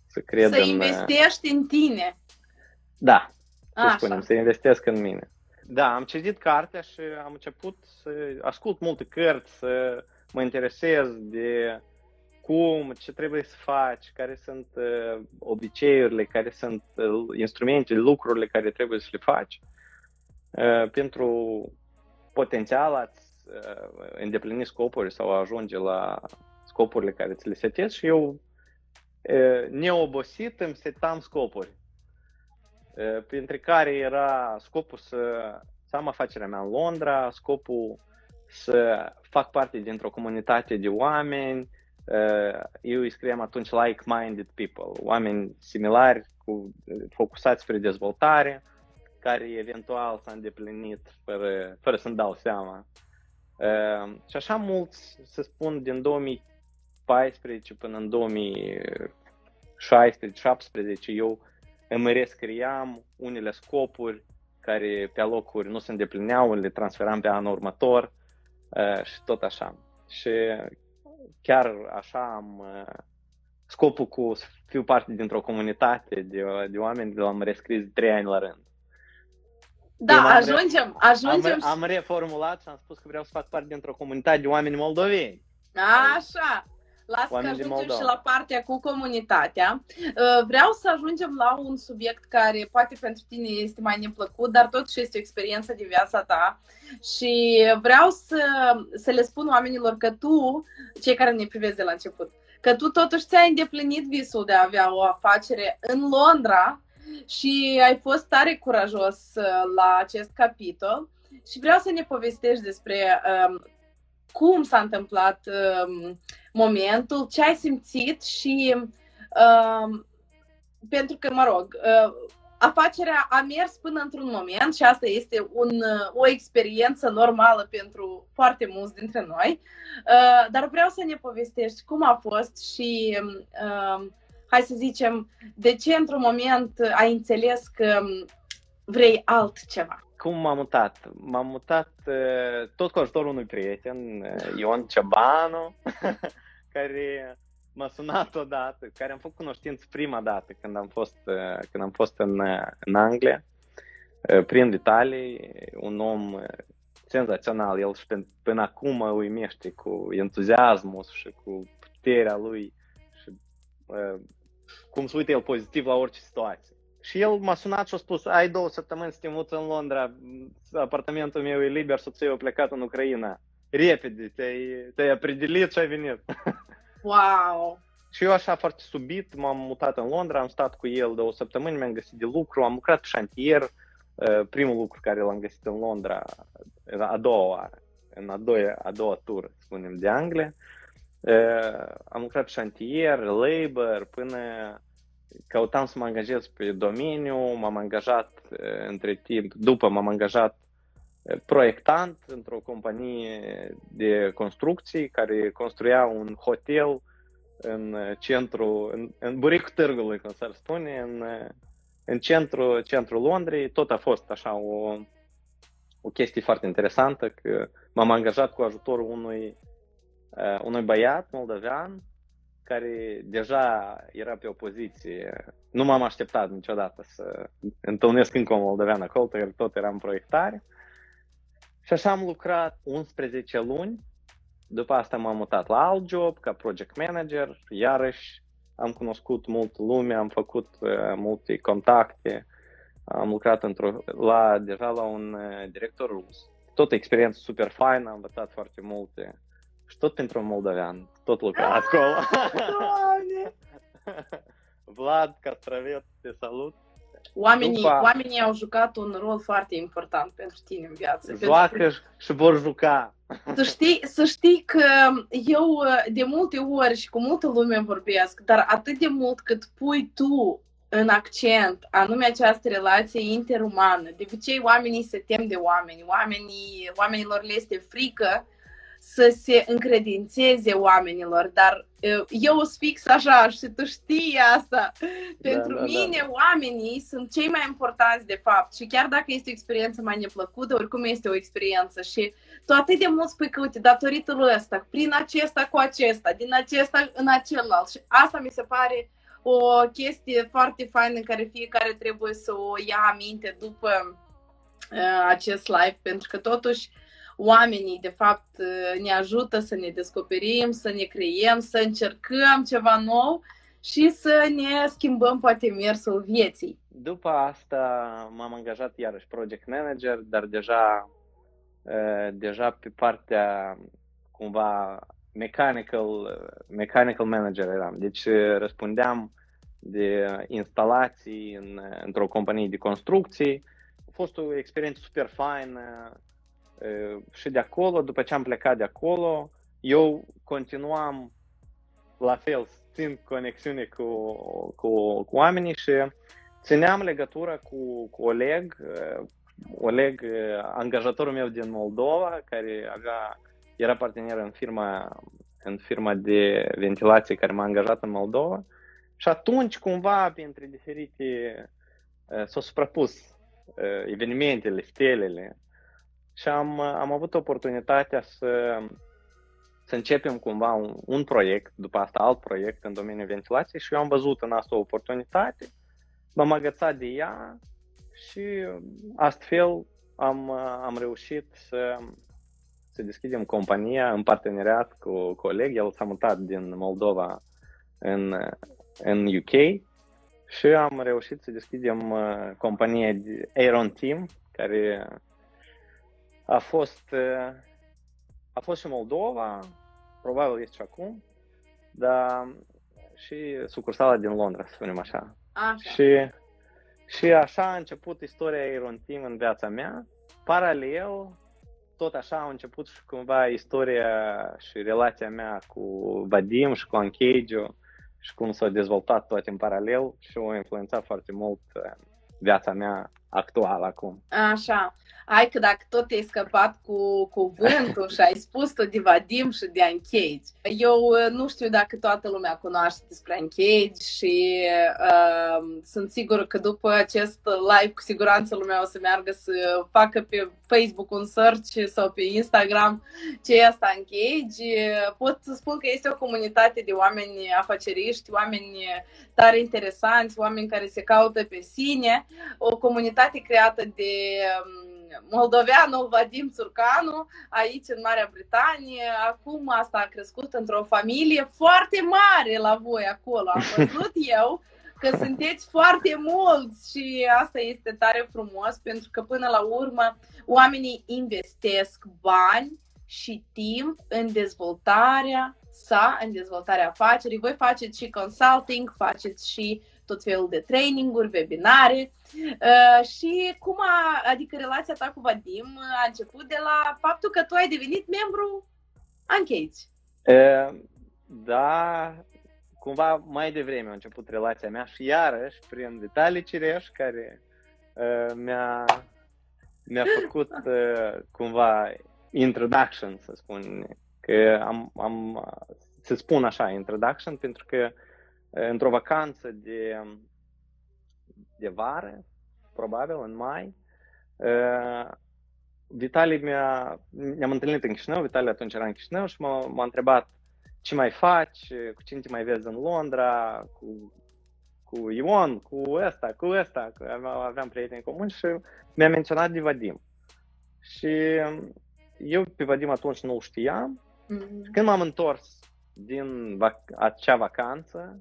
să cred să în... Să investești în tine. Da, să Așa. spunem, să investesc în mine. Da, am citit cartea și am început să ascult multe cărți, să mă interesez de cum, ce trebuie să faci, care sunt uh, obiceiurile, care sunt uh, instrumentele, lucrurile care trebuie să le faci uh, pentru potențial ați uh, îndeplini scopuri sau ajunge la scopurile care ți le setezi și eu uh, neobosit îmi setam scopuri, uh, printre care era scopul să, să am afacerea mea în Londra, scopul să fac parte dintr-o comunitate de oameni, Uh, eu îi scriam atunci like-minded people, oameni similari, cu, focusați spre dezvoltare, care eventual s-a îndeplinit fără, fără să-mi dau seama. Uh, și așa mulți, să spun, din 2014 până în 2016-17, eu îmi rescriam unele scopuri care pe alocuri nu se îndeplineau, le transferam pe anul următor uh, și tot așa. Și chiar așa am uh, scopul cu să fiu parte dintr-o comunitate de, de oameni, l-am rescris trei ani la rând. Da, am ajungem, re- ajungem. Am, am reformulat și am spus că vreau să fac parte dintr-o comunitate de oameni moldoveni. Așa. Las că ajungem și la partea cu comunitatea. Uh, vreau să ajungem la un subiect care poate pentru tine este mai neplăcut, dar totuși este o experiență de viața ta și vreau să, să le spun oamenilor că tu, cei care ne privesc de la început, că tu totuși ți-ai îndeplinit visul de a avea o afacere în Londra și ai fost tare curajos la acest capitol. Și vreau să ne povestești despre um, cum s-a întâmplat um, momentul, ce ai simțit și um, pentru că, mă rog, uh, afacerea a mers până într-un moment și asta este un, o experiență normală pentru foarte mulți dintre noi, uh, dar vreau să ne povestești cum a fost și, uh, hai să zicem, de ce într-un moment ai înțeles că vrei altceva. Cum m-am mutat? M-am mutat uh, tot cu ajutorul unui prieten, Ion Ceabanu, *laughs* care m-a sunat odată, care am făcut cunoștință prima dată când am fost, uh, când am fost în, uh, în Anglia, uh, prin Italia, un om senzațional, el și până acum mă uimește cu entuziasmul și cu puterea lui și uh, cum se uită el pozitiv la orice situație. Și el m-a sunat și a spus, ai două săptămâni să te muți în Londra, apartamentul meu e liber, soția a plecat în Ucraina. Repede, te-ai, te-ai apredelit și ai venit. *laughs* Wow! Și eu așa foarte subit m-am mutat în Londra, am stat cu el două săptămâni, mi-am găsit de lucru, am lucrat pe șantier, uh, primul lucru care l-am găsit în Londra, a doua oară, în a doua, a doua tură, spunem, de Anglia. Uh, am lucrat pe șantier, labor, până căutam să mă angajez pe domeniu, m-am angajat uh, între timp, după m-am angajat proiectant într-o companie de construcții care construia un hotel în centru, în, în buricul târgului, cum s-ar spune, în, în centru, centrul Londrei. Tot a fost așa o, o chestie foarte interesantă, că m-am angajat cu ajutorul unui, uh, unui băiat moldovean care deja era pe o poziție. Nu m-am așteptat niciodată să întâlnesc încă un moldovean acolo, tot era în proiectare. Și așa am lucrat 11 luni, după asta m-am mutat la alt job ca project manager, iarăși am cunoscut mult lume, am făcut uh, multe contacte, am lucrat într-o, la, deja la un uh, director rus. Tot experiență super faină, am învățat foarte multe și tot pentru un moldovean, tot lucrat ah, acolo. *laughs* Vlad Castravet, te salut! Oamenii, După... oamenii au jucat un rol foarte important pentru tine în viață. Joacă pentru... și vor juca. *laughs* Să știi, să știi că eu de multe ori și cu multă lume vorbesc, dar atât de mult cât pui tu în accent anume această relație interumană. De obicei oamenii se tem de oameni, oamenii, oamenilor le este frică să se încredințeze oamenilor, dar eu sunt fix așa și tu știi asta. Da, Pentru da, mine, da. oamenii sunt cei mai importanți, de fapt. Și chiar dacă este o experiență mai neplăcută, oricum este o experiență. Și tu atât de mult spui că, uite, datorită lui ăsta, prin acesta cu acesta, din acesta în același. Și asta mi se pare o chestie foarte faină în care fiecare trebuie să o ia aminte după uh, acest live, pentru că totuși oamenii, de fapt, ne ajută să ne descoperim, să ne creiem, să încercăm ceva nou și să ne schimbăm poate mersul vieții. După asta m-am angajat iarăși project manager, dar deja, deja pe partea cumva mechanical, mechanical manager eram. Deci răspundeam de instalații în, într-o companie de construcții. A fost o experiență super faină, și de acolo, după ce am plecat de acolo, eu continuam la fel, țin conexiune cu, cu, cu oamenii și țineam legătură cu, cu Oleg, Oleg, angajatorul meu din Moldova, care avea, era partener în firma, în firma de ventilație care m-a angajat în Moldova. Și atunci, cumva, printre diferite, s-au suprapus evenimentele, stelele și am, am avut oportunitatea să, să începem cumva un, un proiect, după asta alt proiect în domeniul ventilației și eu am văzut în asta o oportunitate, m-am agățat de ea și astfel am, am reușit să, să deschidem compania în parteneriat cu colegi. El s-a mutat din Moldova în, în UK și am reușit să deschidem uh, compania de Aeron Team, care a fost, a fost și Moldova, probabil este și acum, dar și sucursala din Londra, să spunem așa. așa. Și, Și așa a început istoria Iron Team în viața mea. Paralel, tot așa a început și cumva istoria și relația mea cu Vadim și cu Anchegio și cum s-au dezvoltat toate în paralel și au influențat foarte mult viața mea actuală acum. Așa. Hai că dacă tot te-ai scăpat cu cuvântul și ai spus tot de Vadim și de Uncage, eu uh, nu știu dacă toată lumea cunoaște despre Uncage și uh, sunt sigură că după acest live cu siguranță lumea o să meargă să facă pe Facebook un search sau pe Instagram ce e asta Uncage. Pot să spun că este o comunitate de oameni afaceriști, oameni tare interesanți, oameni care se caută pe sine, o comunitate creată de um, moldoveanul Vadim Țurcanu, aici în Marea Britanie. Acum asta a crescut într-o familie foarte mare la voi acolo. Am *laughs* văzut eu că sunteți foarte mulți și asta este tare frumos pentru că până la urmă oamenii investesc bani și timp în dezvoltarea sa, în dezvoltarea afacerii. Voi faceți și consulting, faceți și tot felul de traininguri, webinare uh, și cum a, adică relația ta cu Vadim a început de la faptul că tu ai devenit membru Uncage. Uh, da, cumva mai devreme a început relația mea și iarăși prin detalii Cireș care uh, mi-a, mi-a făcut uh, cumva introduction, să spun, că am, am să spun așa, introduction, pentru că într-o vacanță de, de vară, probabil în mai, Vitali mi-a, ne-am întâlnit în Chișinău, Vitali atunci era în Chișinău și m-a, m-a întrebat ce mai faci, cu cine te mai vezi în Londra, cu, cu Ion, cu ăsta, cu ăsta, că aveam prieteni comuni și mi-a menționat de Vadim. Și eu pe Vadim atunci nu știam. Mm-hmm. Când m-am întors din vac- acea vacanță,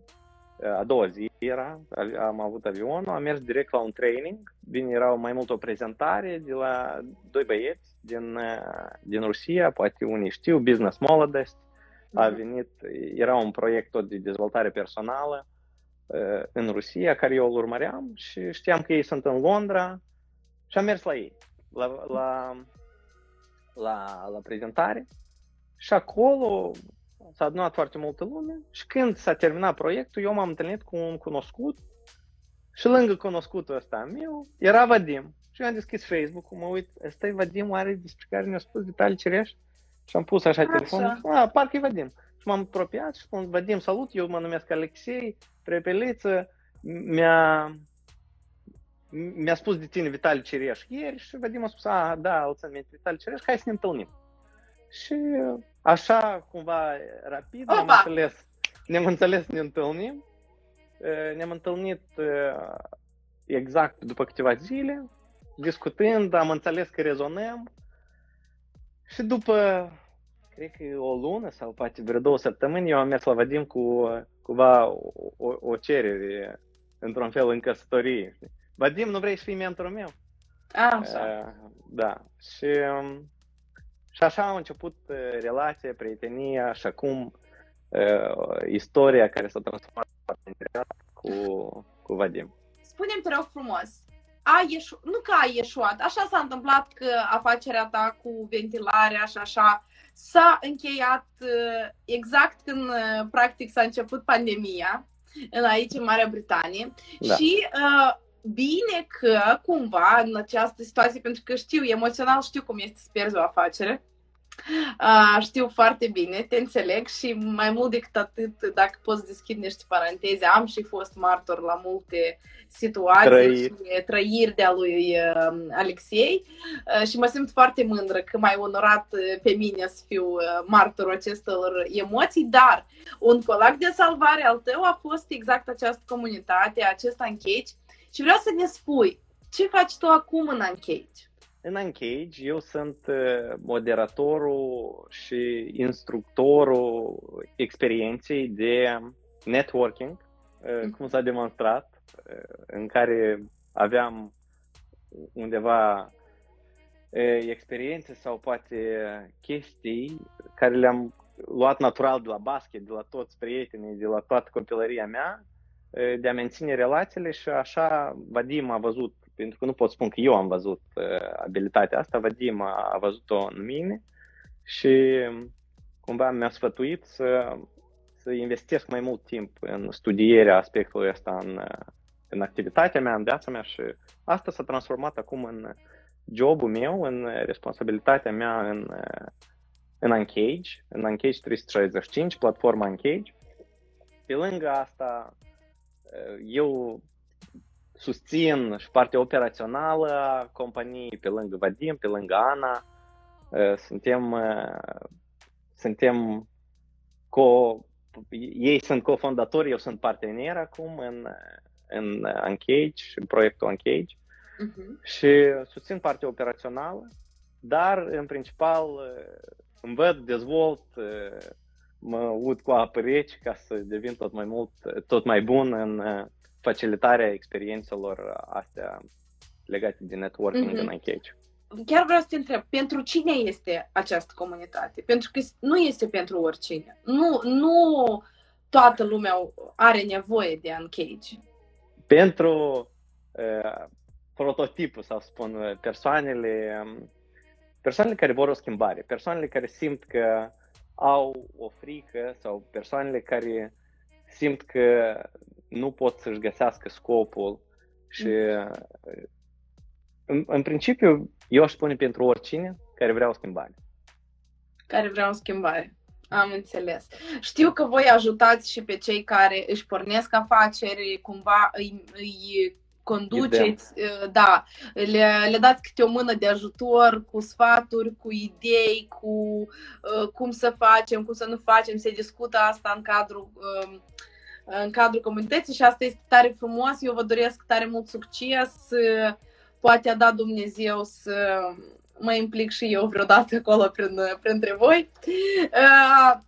a doua zi era, am avut avionul, am mers direct la un training, bine, era mai mult o prezentare de la doi băieți din, din Rusia, poate unii știu, Business Molodest, a mhm. venit, era un proiect tot de dezvoltare personală în Rusia, care eu îl urmăream și știam că ei sunt în Londra și am mers la ei, la, la, la, la prezentare. Și acolo s-a adunat foarte multă lume și când s-a terminat proiectul, eu m-am întâlnit cu un cunoscut și lângă cunoscutul ăsta meu era Vadim. Și eu am deschis Facebook-ul, mă uit, ăsta e Vadim, are despre care ne-a spus detalii cerești? Și am pus așa, așa. telefonul, a, parcă e Vadim. Și m-am apropiat și spun, Vadim, salut, eu mă numesc Alexei, prepeliță, mi-a, mi-a spus de tine Vitali Cireș ieri și Vadim a spus, a, da, o să minte Vitali Cireș, hai să ne întâlnim. Și așa, cumva, rapid, ne-am înțeles, ne-am înțeles, ne întâlnim. Ne-am întâlnit exact după câteva zile, discutând, am înțeles că rezonăm și după, cred că o lună sau poate vreo două săptămâni, eu am mers la Vadim cu cumva o, o, o cerere, într-un fel, în căsătorie. Vadim, nu vrei să fii mentorul meu? A, așa. Da. Și și așa a început uh, relația, prietenia și acum uh, istoria care s-a transformat în cu, cu Vadim. Spune-mi, te rog frumos, a ieșu- nu că a ieșuat, așa s-a întâmplat că afacerea ta cu ventilarea și așa s-a încheiat uh, exact când uh, practic s-a început pandemia în aici în Marea Britanie da. și uh, bine că cumva în această situație, pentru că știu, emoțional știu cum este să pierzi o afacere, Uh, știu foarte bine, te înțeleg și mai mult decât atât, dacă poți deschid niște paranteze, am și fost martor la multe situații trăiri, și trăiri de-a lui uh, Alexei. Uh, și mă simt foarte mândră că m-ai onorat pe mine să fiu martorul acestor emoții, dar un colag de salvare al tău a fost exact această comunitate, acest Uncage și vreau să ne spui ce faci tu acum în Uncage? În Uncage eu sunt uh, moderatorul și instructorul experienței de networking, uh, cum s-a demonstrat, uh, în care aveam undeva experiențe sau poate chestii care le-am luat natural de la basket, de la toți prietenii, de la toată copilăria mea de a menține relațiile și așa Vadim a văzut, pentru că nu pot spune că eu am văzut abilitatea asta, Vadim a văzut-o în mine și cumva mi-a sfătuit să, să investesc mai mult timp în studierea aspectului ăsta în, în activitatea mea, în viața mea și asta s-a transformat acum în jobul meu, în responsabilitatea mea în, în Uncage, în Uncage 365, platforma Uncage. Pe lângă asta, eu susțin și partea operațională a companiei, pe lângă Vadim, pe lângă Ana. Suntem, suntem co, ei sunt cofondatori, eu sunt partener acum în, în Uncage, în proiectul Uncage uh-huh. și susțin partea operațională, dar în principal îmi văd, dezvolt, mă ud cu apă rece ca să devin tot mai mult, tot mai bun în facilitarea experiențelor astea legate de networking uh-huh. în Uncage. Chiar vreau să te întreb, pentru cine este această comunitate? Pentru că nu este pentru oricine. Nu, nu toată lumea are nevoie de Uncage. Pentru uh, prototipul, sau spun, persoanele, persoanele care vor o schimbare, persoanele care simt că au o frică sau persoanele care simt că nu pot să-și găsească scopul și în, în principiu eu aș spune pentru oricine care vrea o schimbare. Care vrea o schimbare. Am înțeles. Știu că voi ajutați și pe cei care își pornesc afaceri, cumva îi, îi conduceți, uh, da, le, le dați câte o mână de ajutor cu sfaturi, cu idei, cu uh, cum să facem, cum să nu facem, se discută asta în cadrul uh, în cadrul comunității și asta este tare frumos. Eu vă doresc tare mult succes. Poate a dat Dumnezeu să mă implic și eu vreodată acolo prin, printre voi. Uh,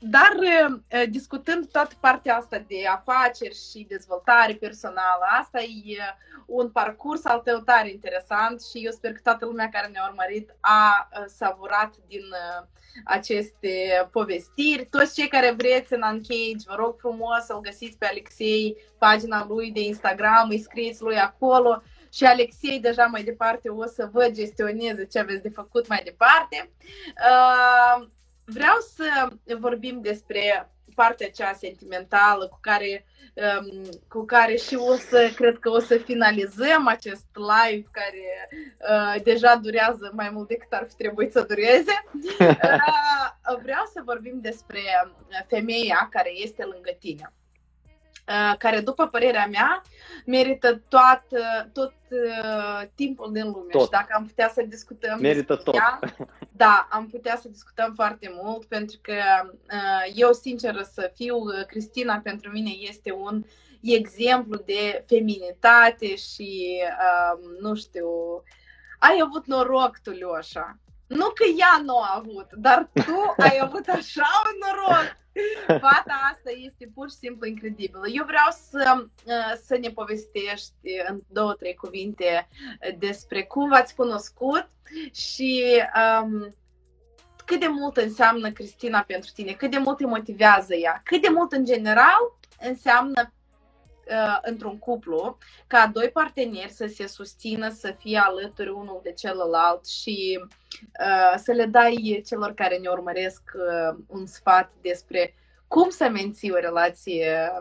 dar uh, discutând toată partea asta de afaceri și dezvoltare personală, asta e un parcurs al tău tare interesant și eu sper că toată lumea care ne-a urmărit a uh, savurat din aceste povestiri. Toți cei care vreți în Uncage, vă rog frumos să-l găsiți pe Alexei, pagina lui de Instagram, îi scrieți lui acolo și Alexei deja mai departe o să vă gestioneze ce aveți de făcut mai departe. Uh, vreau să vorbim despre partea cea sentimentală cu care, um, cu care și o să, cred că o să finalizăm acest live care uh, deja durează mai mult decât ar fi trebuit să dureze. *laughs* Uh, vreau să vorbim despre femeia care este lângă tine. Uh, care, după părerea mea, merită tot, tot uh, timpul din lume. Tot. Și dacă am putea să discutăm merită tot. Ea, *laughs* da, am putea să discutăm foarte mult, pentru că uh, eu, sinceră să fiu, Cristina pentru mine este un exemplu de feminitate și, nu știu, ai avut noroc tu, Leoșa. Nu că ea nu a avut, dar tu ai avut așa un noroc Fata asta este pur și simplu incredibilă. Eu vreau să, uh, să ne povestești în două, trei cuvinte despre cum v-ați cunoscut și um, cât de mult înseamnă Cristina pentru tine, cât de mult te motivează ea, cât de mult în general înseamnă uh, într-un cuplu ca doi parteneri să se susțină, să fie alături unul de celălalt și uh, să le dai celor care ne urmăresc uh, un sfat despre cum să menții o relație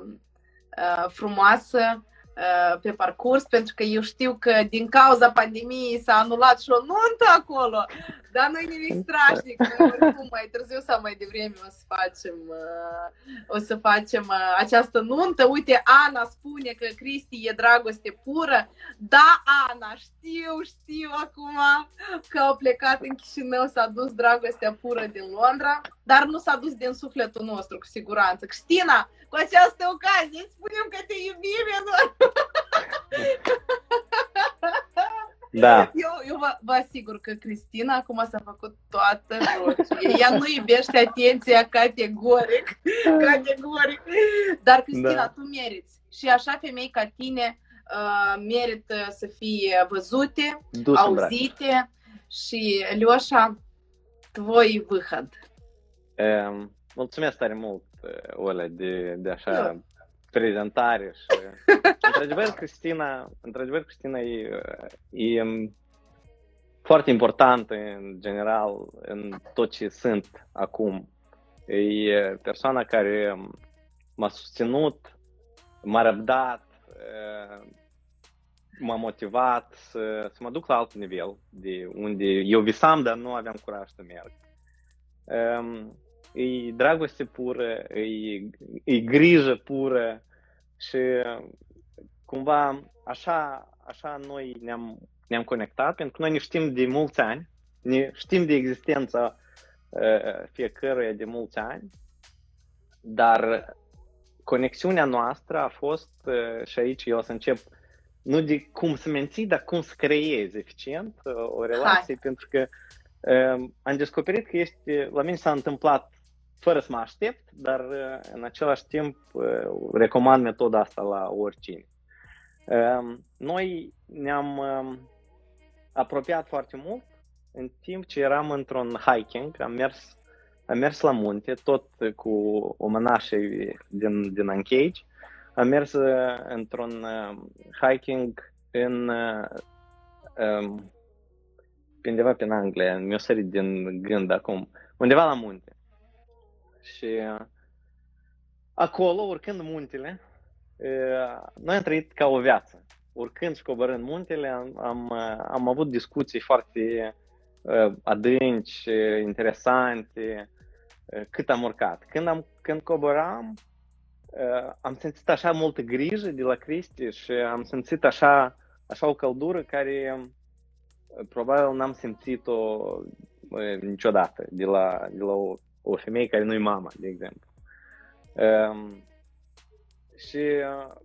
uh, frumoasă Uh, pe parcurs, pentru că eu știu că din cauza pandemiei s-a anulat și o nuntă acolo, dar nu e nimic strașnic, oricum mai târziu sau mai devreme o să facem, uh, o să facem uh, această nuntă. Uite, Ana spune că Cristi e dragoste pură. Da, Ana, știu, știu acum că au plecat în Chișinău, s-a dus dragostea pură din Londra, dar nu s-a dus din sufletul nostru, cu siguranță. Cristina, cu această ocazie spunem că te iubim, Eduard. *laughs* Da. Eu, eu vă, vă asigur că Cristina acum s-a făcut toată roșie. Ea nu iubește atenția categoric. *laughs* Categoric. Dar, Cristina, da. tu meriți. Și așa femei ca tine uh, merită să fie văzute, Dus auzite și, Leoșa, твой выход. Um, mulțumesc tare mult, Ola, de, de așa prezentare și *laughs* într-adevăr Cristina, într-adevăr Cristina e, e foarte importantă în general în tot ce sunt acum. E persoana care m-a susținut, m-a răbdat, m-a motivat să, să mă duc la alt nivel, de unde eu visam, dar nu aveam curaj să merg. E dragoste pură, e, e grijă pură și cumva așa, așa noi ne-am, ne-am conectat, pentru că noi ne știm de mulți ani, ne știm de existența uh, fiecăruia de mulți ani, dar conexiunea noastră a fost, uh, și aici eu o să încep, nu de cum să menții, dar cum să creezi eficient uh, o relație, Hai. pentru că uh, am descoperit că este, la mine s-a întâmplat fără să mă aștept, dar în același timp recomand metoda asta la oricine. Noi ne-am apropiat foarte mult în timp ce eram într-un hiking, am mers, am mers la munte, tot cu o mănașă din, din Anchage, am mers într-un hiking în um, undeva pe Anglia, mi-o sărit din gând acum, undeva la munte. Și uh, acolo, urcând muntele, uh, noi am trăit ca o viață. Urcând și coborând muntele, am, am, uh, am avut discuții foarte adânci, interesante, cât am urcat. Când, am, când coboram, am simțit așa multă grijă de la Cristi și am simțit așa, așa o căldură care probabil n-am simțit-o niciodată de la, de la o o femeie care nu e mama, de exemplu. Um, și uh,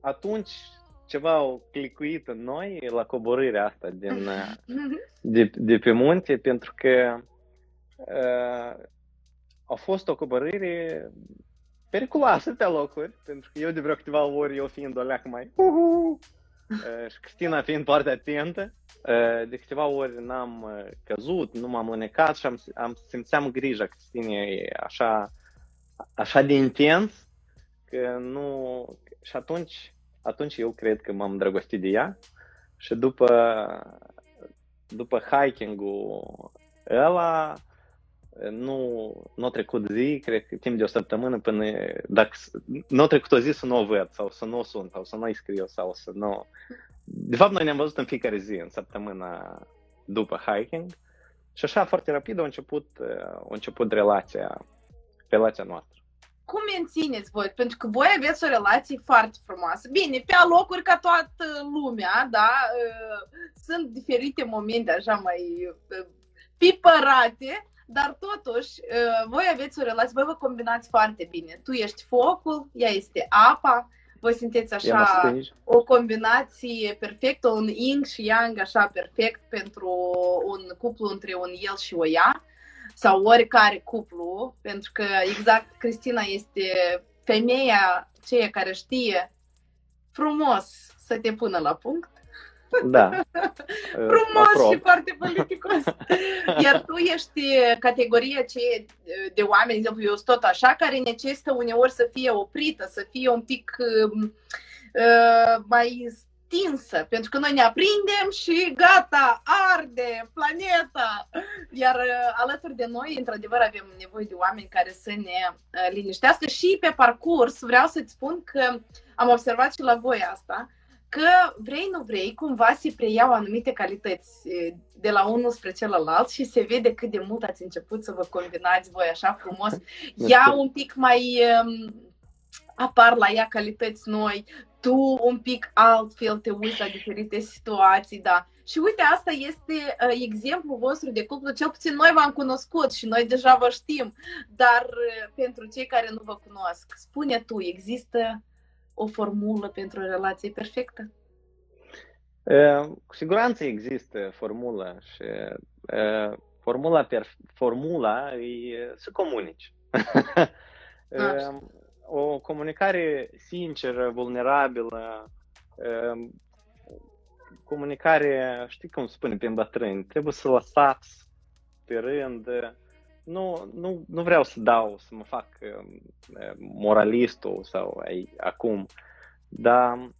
atunci ceva au clicuit în noi la coborârea asta din, *laughs* uh, de, de pe munte, pentru că uh, a fost o coborâre periculoasă pe locuri, pentru că eu de vreo câteva ori, eu fiind o leacă mai uh, și Cristina fiind foarte atentă, de câteva ori n-am căzut, nu m-am înecat și am, am simțeam grija Cristinei așa, așa de intens că nu... Și atunci, atunci eu cred că m-am drăgostit de ea și după, după hiking-ul ăla, nu, nu a trecut zi, cred că timp de o săptămână până, dacă nu a trecut o zi să nu o văd sau să nu o sun sau să nu-i scriu sau să nu... De fapt, noi ne-am văzut în fiecare zi, în săptămâna după hiking și așa foarte rapid a început, a început relația, relația noastră. Cum mențineți voi? Pentru că voi aveți o relație foarte frumoasă. Bine, pe alocuri ca toată lumea, da? Sunt diferite momente așa mai pipărate, dar totuși, uh, voi aveți o relație, voi vă combinați foarte bine. Tu ești focul, ea este apa, voi sunteți așa o combinație perfectă, un yin și yang așa perfect pentru un cuplu între un el și o ea sau oricare cuplu, pentru că exact Cristina este femeia ceea care știe frumos să te pună la punct da. *laughs* Frumos Aprob. și foarte politicos. *laughs* Iar tu ești categoria ce de oameni, de exemplu, eu sunt tot așa, care necesită uneori să fie oprită, să fie un pic uh, mai stinsă, pentru că noi ne aprindem și gata, arde planeta. Iar uh, alături de noi, într-adevăr, avem nevoie de oameni care să ne uh, liniștească și pe parcurs vreau să-ți spun că am observat și la voi asta, că vrei, nu vrei, cumva se preiau anumite calități de la unul spre celălalt și se vede cât de mult ați început să vă combinați voi așa frumos. Ea un pic mai um, apar la ea calități noi, tu un pic altfel te uiți la diferite situații, da. Și uite, asta este uh, exemplul vostru de cuplu, cel puțin noi v-am cunoscut și noi deja vă știm, dar uh, pentru cei care nu vă cunosc, spune tu, există o formulă pentru o relație perfectă? Cu siguranță există formula și formula, per, formula e să comunici. *laughs* o comunicare sinceră, vulnerabilă, comunicare, știi cum spune pe bătrâni, trebuie să lăsați pe rând, nu, nu, nu vreau să dau, să mă fac uh, moralistul sau ai, acum, dar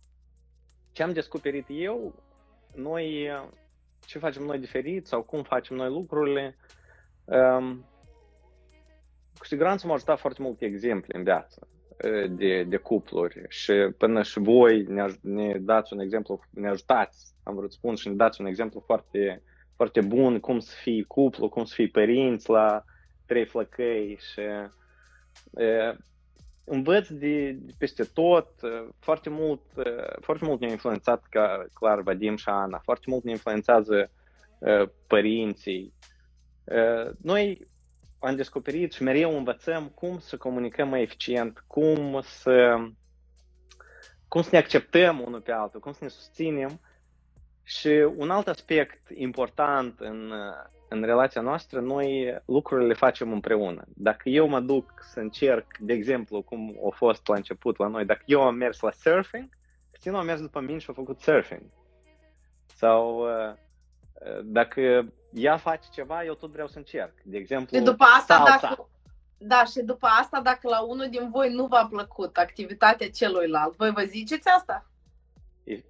ce am descoperit eu, noi, ce facem noi diferit sau cum facem noi lucrurile, um, cu siguranță m-au ajutat foarte multe exemple în viață de, de cupluri și până și voi ne, ne dați un exemplu, ne ajutați, am vrut să spun, și ne dați un exemplu foarte, foarte bun cum să fii cuplu, cum să fii părinți la trei flăcăi și e, învăț de, de peste tot, foarte mult, foarte mult ne-a influențat, ca, clar, Vadim și Ana, foarte mult ne influențează părinții. Noi am descoperit și mereu învățăm cum să comunicăm mai eficient, cum să, cum să ne acceptăm unul pe altul, cum să ne susținem. Și un alt aspect important în, în relația noastră, noi lucrurile le facem împreună. Dacă eu mă duc să încerc, de exemplu, cum a fost la început la noi, dacă eu am mers la surfing, Cristina a mers după mine și a făcut surfing. Sau uh, dacă ea face ceva, eu tot vreau să încerc. De exemplu, și după asta, salsa. dacă, da, și după asta, dacă la unul din voi nu v-a plăcut activitatea celuilalt, voi vă ziceți asta?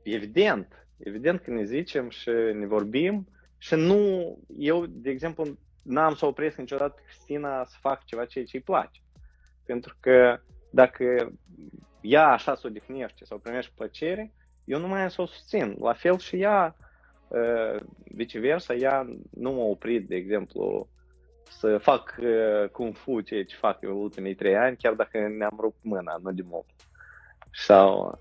Evident. Evident că ne zicem și ne vorbim și nu, eu, de exemplu, n-am să opresc niciodată Cristina să fac ceva ce îi place. Pentru că dacă ea așa se odihnește sau primește plăcere, eu nu mai am să o susțin. La fel și ea viceversa, ea nu m-a oprit, de exemplu, să fac uh, Kung Fu, ceea ce fac eu ultimii trei ani, chiar dacă ne-am rupt mâna, nu de mult. Sau...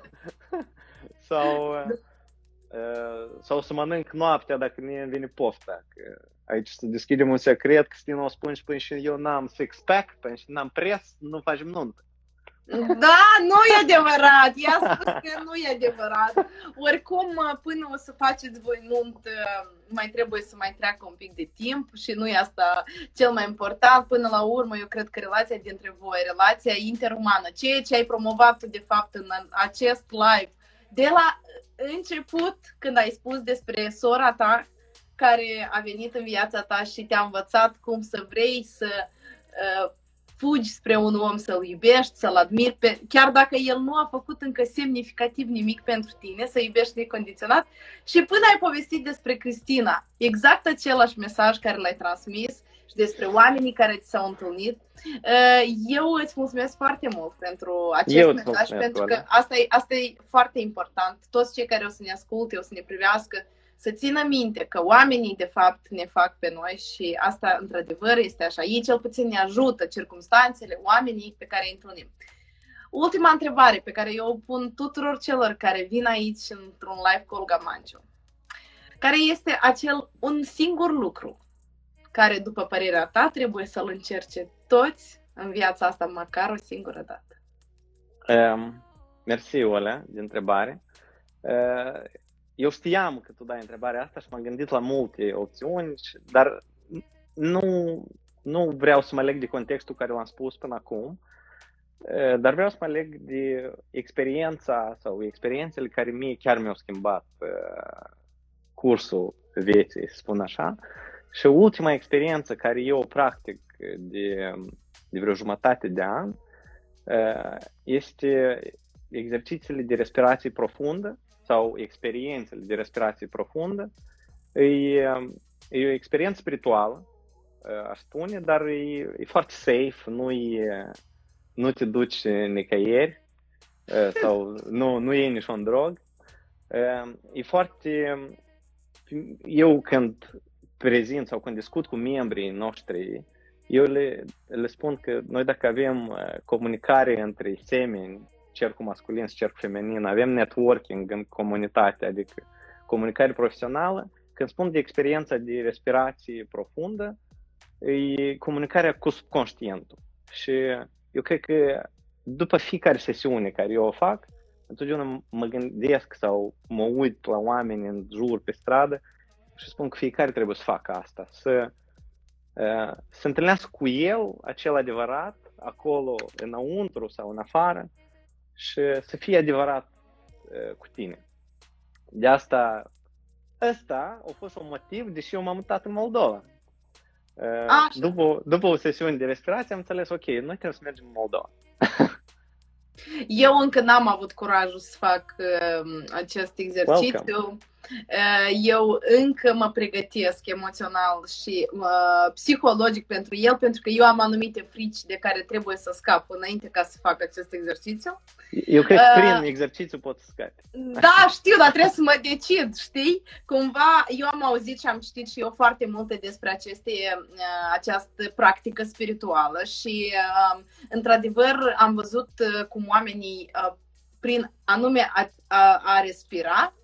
*laughs* sau... Uh, sau să mănânc noaptea dacă nu vine pofta. Că aici să deschidem un secret, că Stina o spune și până și eu n-am six-pack, până și n-am pres, nu facem nuntă. Da, nu e adevărat. Ea a spus că nu e adevărat. Oricum, până o să faceți voi nunt, mai trebuie să mai treacă un pic de timp și nu e asta cel mai important. Până la urmă, eu cred că relația dintre voi, relația interumană, ceea ce ai promovat tu, de fapt, în acest live, de la început, când ai spus despre sora ta, care a venit în viața ta și te-a învățat cum să vrei să uh, fugi spre un om să-l iubești, să-l admiri, pe, chiar dacă el nu a făcut încă semnificativ nimic pentru tine, să iubești necondiționat. Și până ai povestit despre Cristina, exact același mesaj care l-ai transmis și despre oamenii care ți s-au întâlnit. Uh, eu îți mulțumesc foarte mult pentru acest Eu mesaj, pentru că asta e, asta e foarte important. Toți cei care o să ne asculte, o să ne privească, să țină minte că oamenii de fapt ne fac pe noi și asta într-adevăr este așa. Ei cel puțin ne ajută circumstanțele, oamenii pe care îi întâlnim. Ultima întrebare pe care eu o pun tuturor celor care vin aici într-un live cu Olga Manciu. Care este acel un singur lucru care, după părerea ta, trebuie să-l încerce toți în viața asta măcar o singură dată? Um, mersi, Olea, de întrebare. Uh, eu știam că tu dai întrebarea asta și m-am gândit la multe opțiuni, dar nu, nu vreau să mă leg de contextul care l-am spus până acum, dar vreau să mă leg de experiența sau experiențele care mie chiar mi-au schimbat cursul vieții, să spun așa. Și ultima experiență care eu o practic de, de vreo jumătate de an este exercițiile de respirație profundă sau experiențele de respirație profundă, e, e o experiență spirituală, aș spune, dar e, e foarte safe, nu, e, nu te duci nicăieri sau *laughs* nu, nu e niciun drog. E foarte... Eu când prezint sau când discut cu membrii noștri, eu le, le spun că noi dacă avem comunicare între semeni cercul masculin și cercul feminin, avem networking în comunitate, adică comunicare profesională. Când spun de experiența de respirație profundă, e comunicarea cu subconștientul. Și eu cred că după fiecare sesiune care eu o fac, întotdeauna mă gândesc sau mă uit la oameni în jur, pe stradă și spun că fiecare trebuie să facă asta, să, uh, să întâlnească cu el acel adevărat, acolo înăuntru sau în afară, și să fie adevărat uh, cu tine. De asta, ăsta a fost un motiv, deși eu m-am mutat în Moldova. Așa. După, după o sesiune de respirație am înțeles, ok, noi trebuie să mergem în Moldova. Eu încă n-am avut curajul să fac uh, acest exercițiu. Welcome. Eh, eu încă mă pregătesc emoțional și uh, psihologic pentru el, pentru că eu am anumite frici de care trebuie să scap înainte ca să fac acest exercițiu. Eu cred că uh, prin exercițiu pot să scapi. Da, știu, dar trebuie să mă decid, știi? Cumva, eu am auzit și am citit și eu foarte multe despre aceste, uh, această practică spirituală și, uh, într-adevăr, am văzut uh, cum oamenii, uh, prin anume a, a, a respira,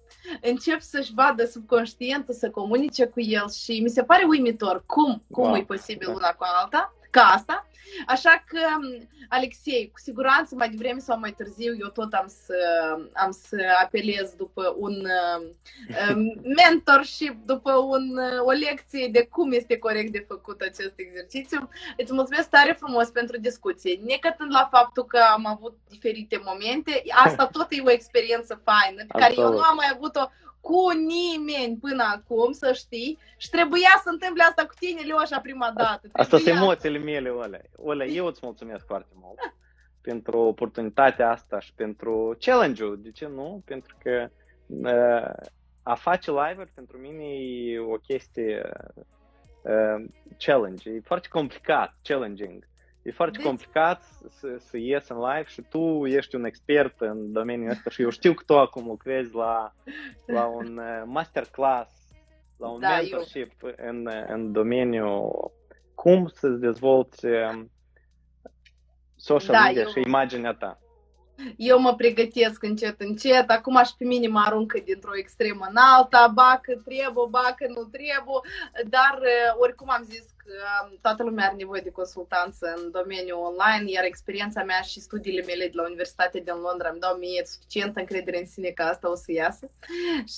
încep să-și vadă subconștientul să comunice cu el și mi se pare uimitor cum, cum wow. e posibil una cu alta, ca asta. Așa că, Alexei, cu siguranță mai devreme sau mai târziu eu tot am să, am să apelez după un uh, *laughs* mentorship, după un, o lecție de cum este corect de făcut acest exercițiu. Îți mulțumesc tare frumos pentru discuție. Necătând la faptul că am avut diferite momente, asta *laughs* tot e o experiență faină, pe care eu nu am mai avut-o cu nimeni până acum, să știi, și trebuia să întâmple asta cu tine, Leoșa, prima dată. Asta sunt emoțiile mele, Olea. Olea, eu îți mulțumesc foarte mult *laughs* pentru oportunitatea asta și pentru challenge-ul, de ce nu? Pentru că uh, a face live pentru mine e o chestie uh, challenge, e foarte complicat, challenging. E foarte deci... complicat să, să ies în live și tu ești un expert în domeniul ăsta și eu știu că tu acum lucrezi la, la un uh, masterclass, la un da, mentorship eu... în, în domeniul cum să-ți dezvolți um, social da, media eu... și imaginea ta. Eu mă pregătesc încet, încet, acum și pe mine mă aruncă dintr-o extremă în alta, ba că trebuie, ba că nu trebuie, dar uh, oricum am zis toată lumea are nevoie de consultanță în domeniul online, iar experiența mea și studiile mele de la Universitatea din Londra îmi dau mie suficientă încredere în sine că asta o să iasă.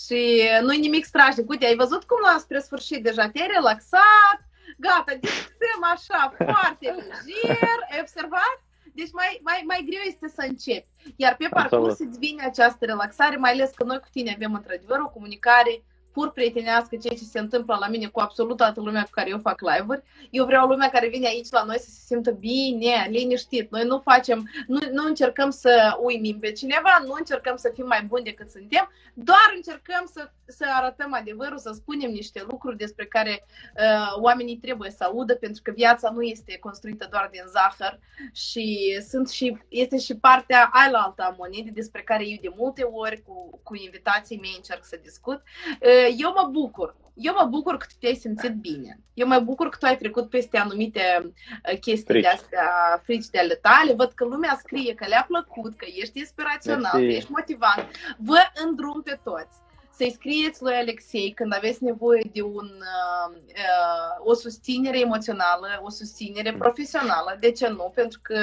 Și nu e nimic strașnic. Uite, ai văzut cum la spre sfârșit deja te-ai relaxat, gata, discutăm așa, foarte lejer, ai observat? Deci mai, mai, mai greu este să începi. Iar pe parcurs îți vine această relaxare, mai ales că noi cu tine avem într-adevăr o comunicare pur prietenească ceea ce se întâmplă la mine cu absolut toată lumea cu care eu fac live-uri. Eu vreau lumea care vine aici la noi să se simtă bine, liniștit. Noi nu facem, nu, nu încercăm să uimim pe cineva, nu încercăm să fim mai buni decât suntem, doar încercăm să, să arătăm adevărul, să spunem niște lucruri despre care uh, oamenii trebuie să audă, pentru că viața nu este construită doar din zahăr și sunt și, este și partea ailaltă a monedii despre care eu de multe ori cu, cu invitații mei încerc să discut. Uh, eu mă bucur. Eu mă bucur că tu te-ai simțit bine. Eu mă bucur că tu ai trecut peste anumite uh, chestii frici. de astea, frici de ale tale. Văd că lumea scrie că le-a plăcut, că ești inspirațional, că ești motivant. Vă îndrum pe toți să-i scrieți lui Alexei când aveți nevoie de un, uh, uh, o susținere emoțională, o susținere mm. profesională. De ce nu? Pentru că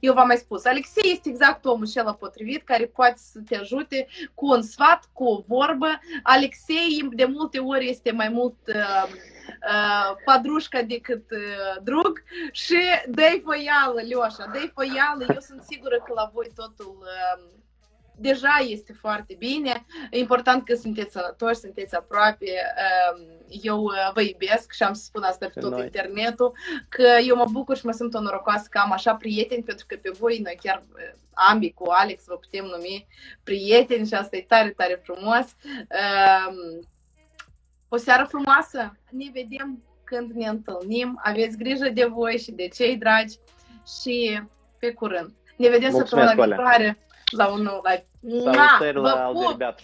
eu v-am mai spus, Alexei este exact omul cel potrivit care poate să te ajute cu un sfat, cu o vorbă. Alexei de multe ori este mai mult uh, uh, padrușca decât uh, drug și dă-i foială, Leoșa, dă-i foială. Eu sunt sigură că la voi totul uh, deja este foarte bine. E important că sunteți sănătoși, sunteți aproape. Ehm, eu uh, vă iubesc și am să spun asta pe tot noi. internetul, că eu mă bucur și mă simt onorocoasă că am așa prieteni, pentru că pe voi, noi chiar uh, ambii cu Alex vă putem numi prieteni și asta e tare, tare frumos. Ehm, o seară frumoasă! Ne vedem când ne întâlnim. Aveți grijă de voi și de cei dragi și pe curând. Ne vedem săptămâna viitoare la un nou live. Salutări la Alderbea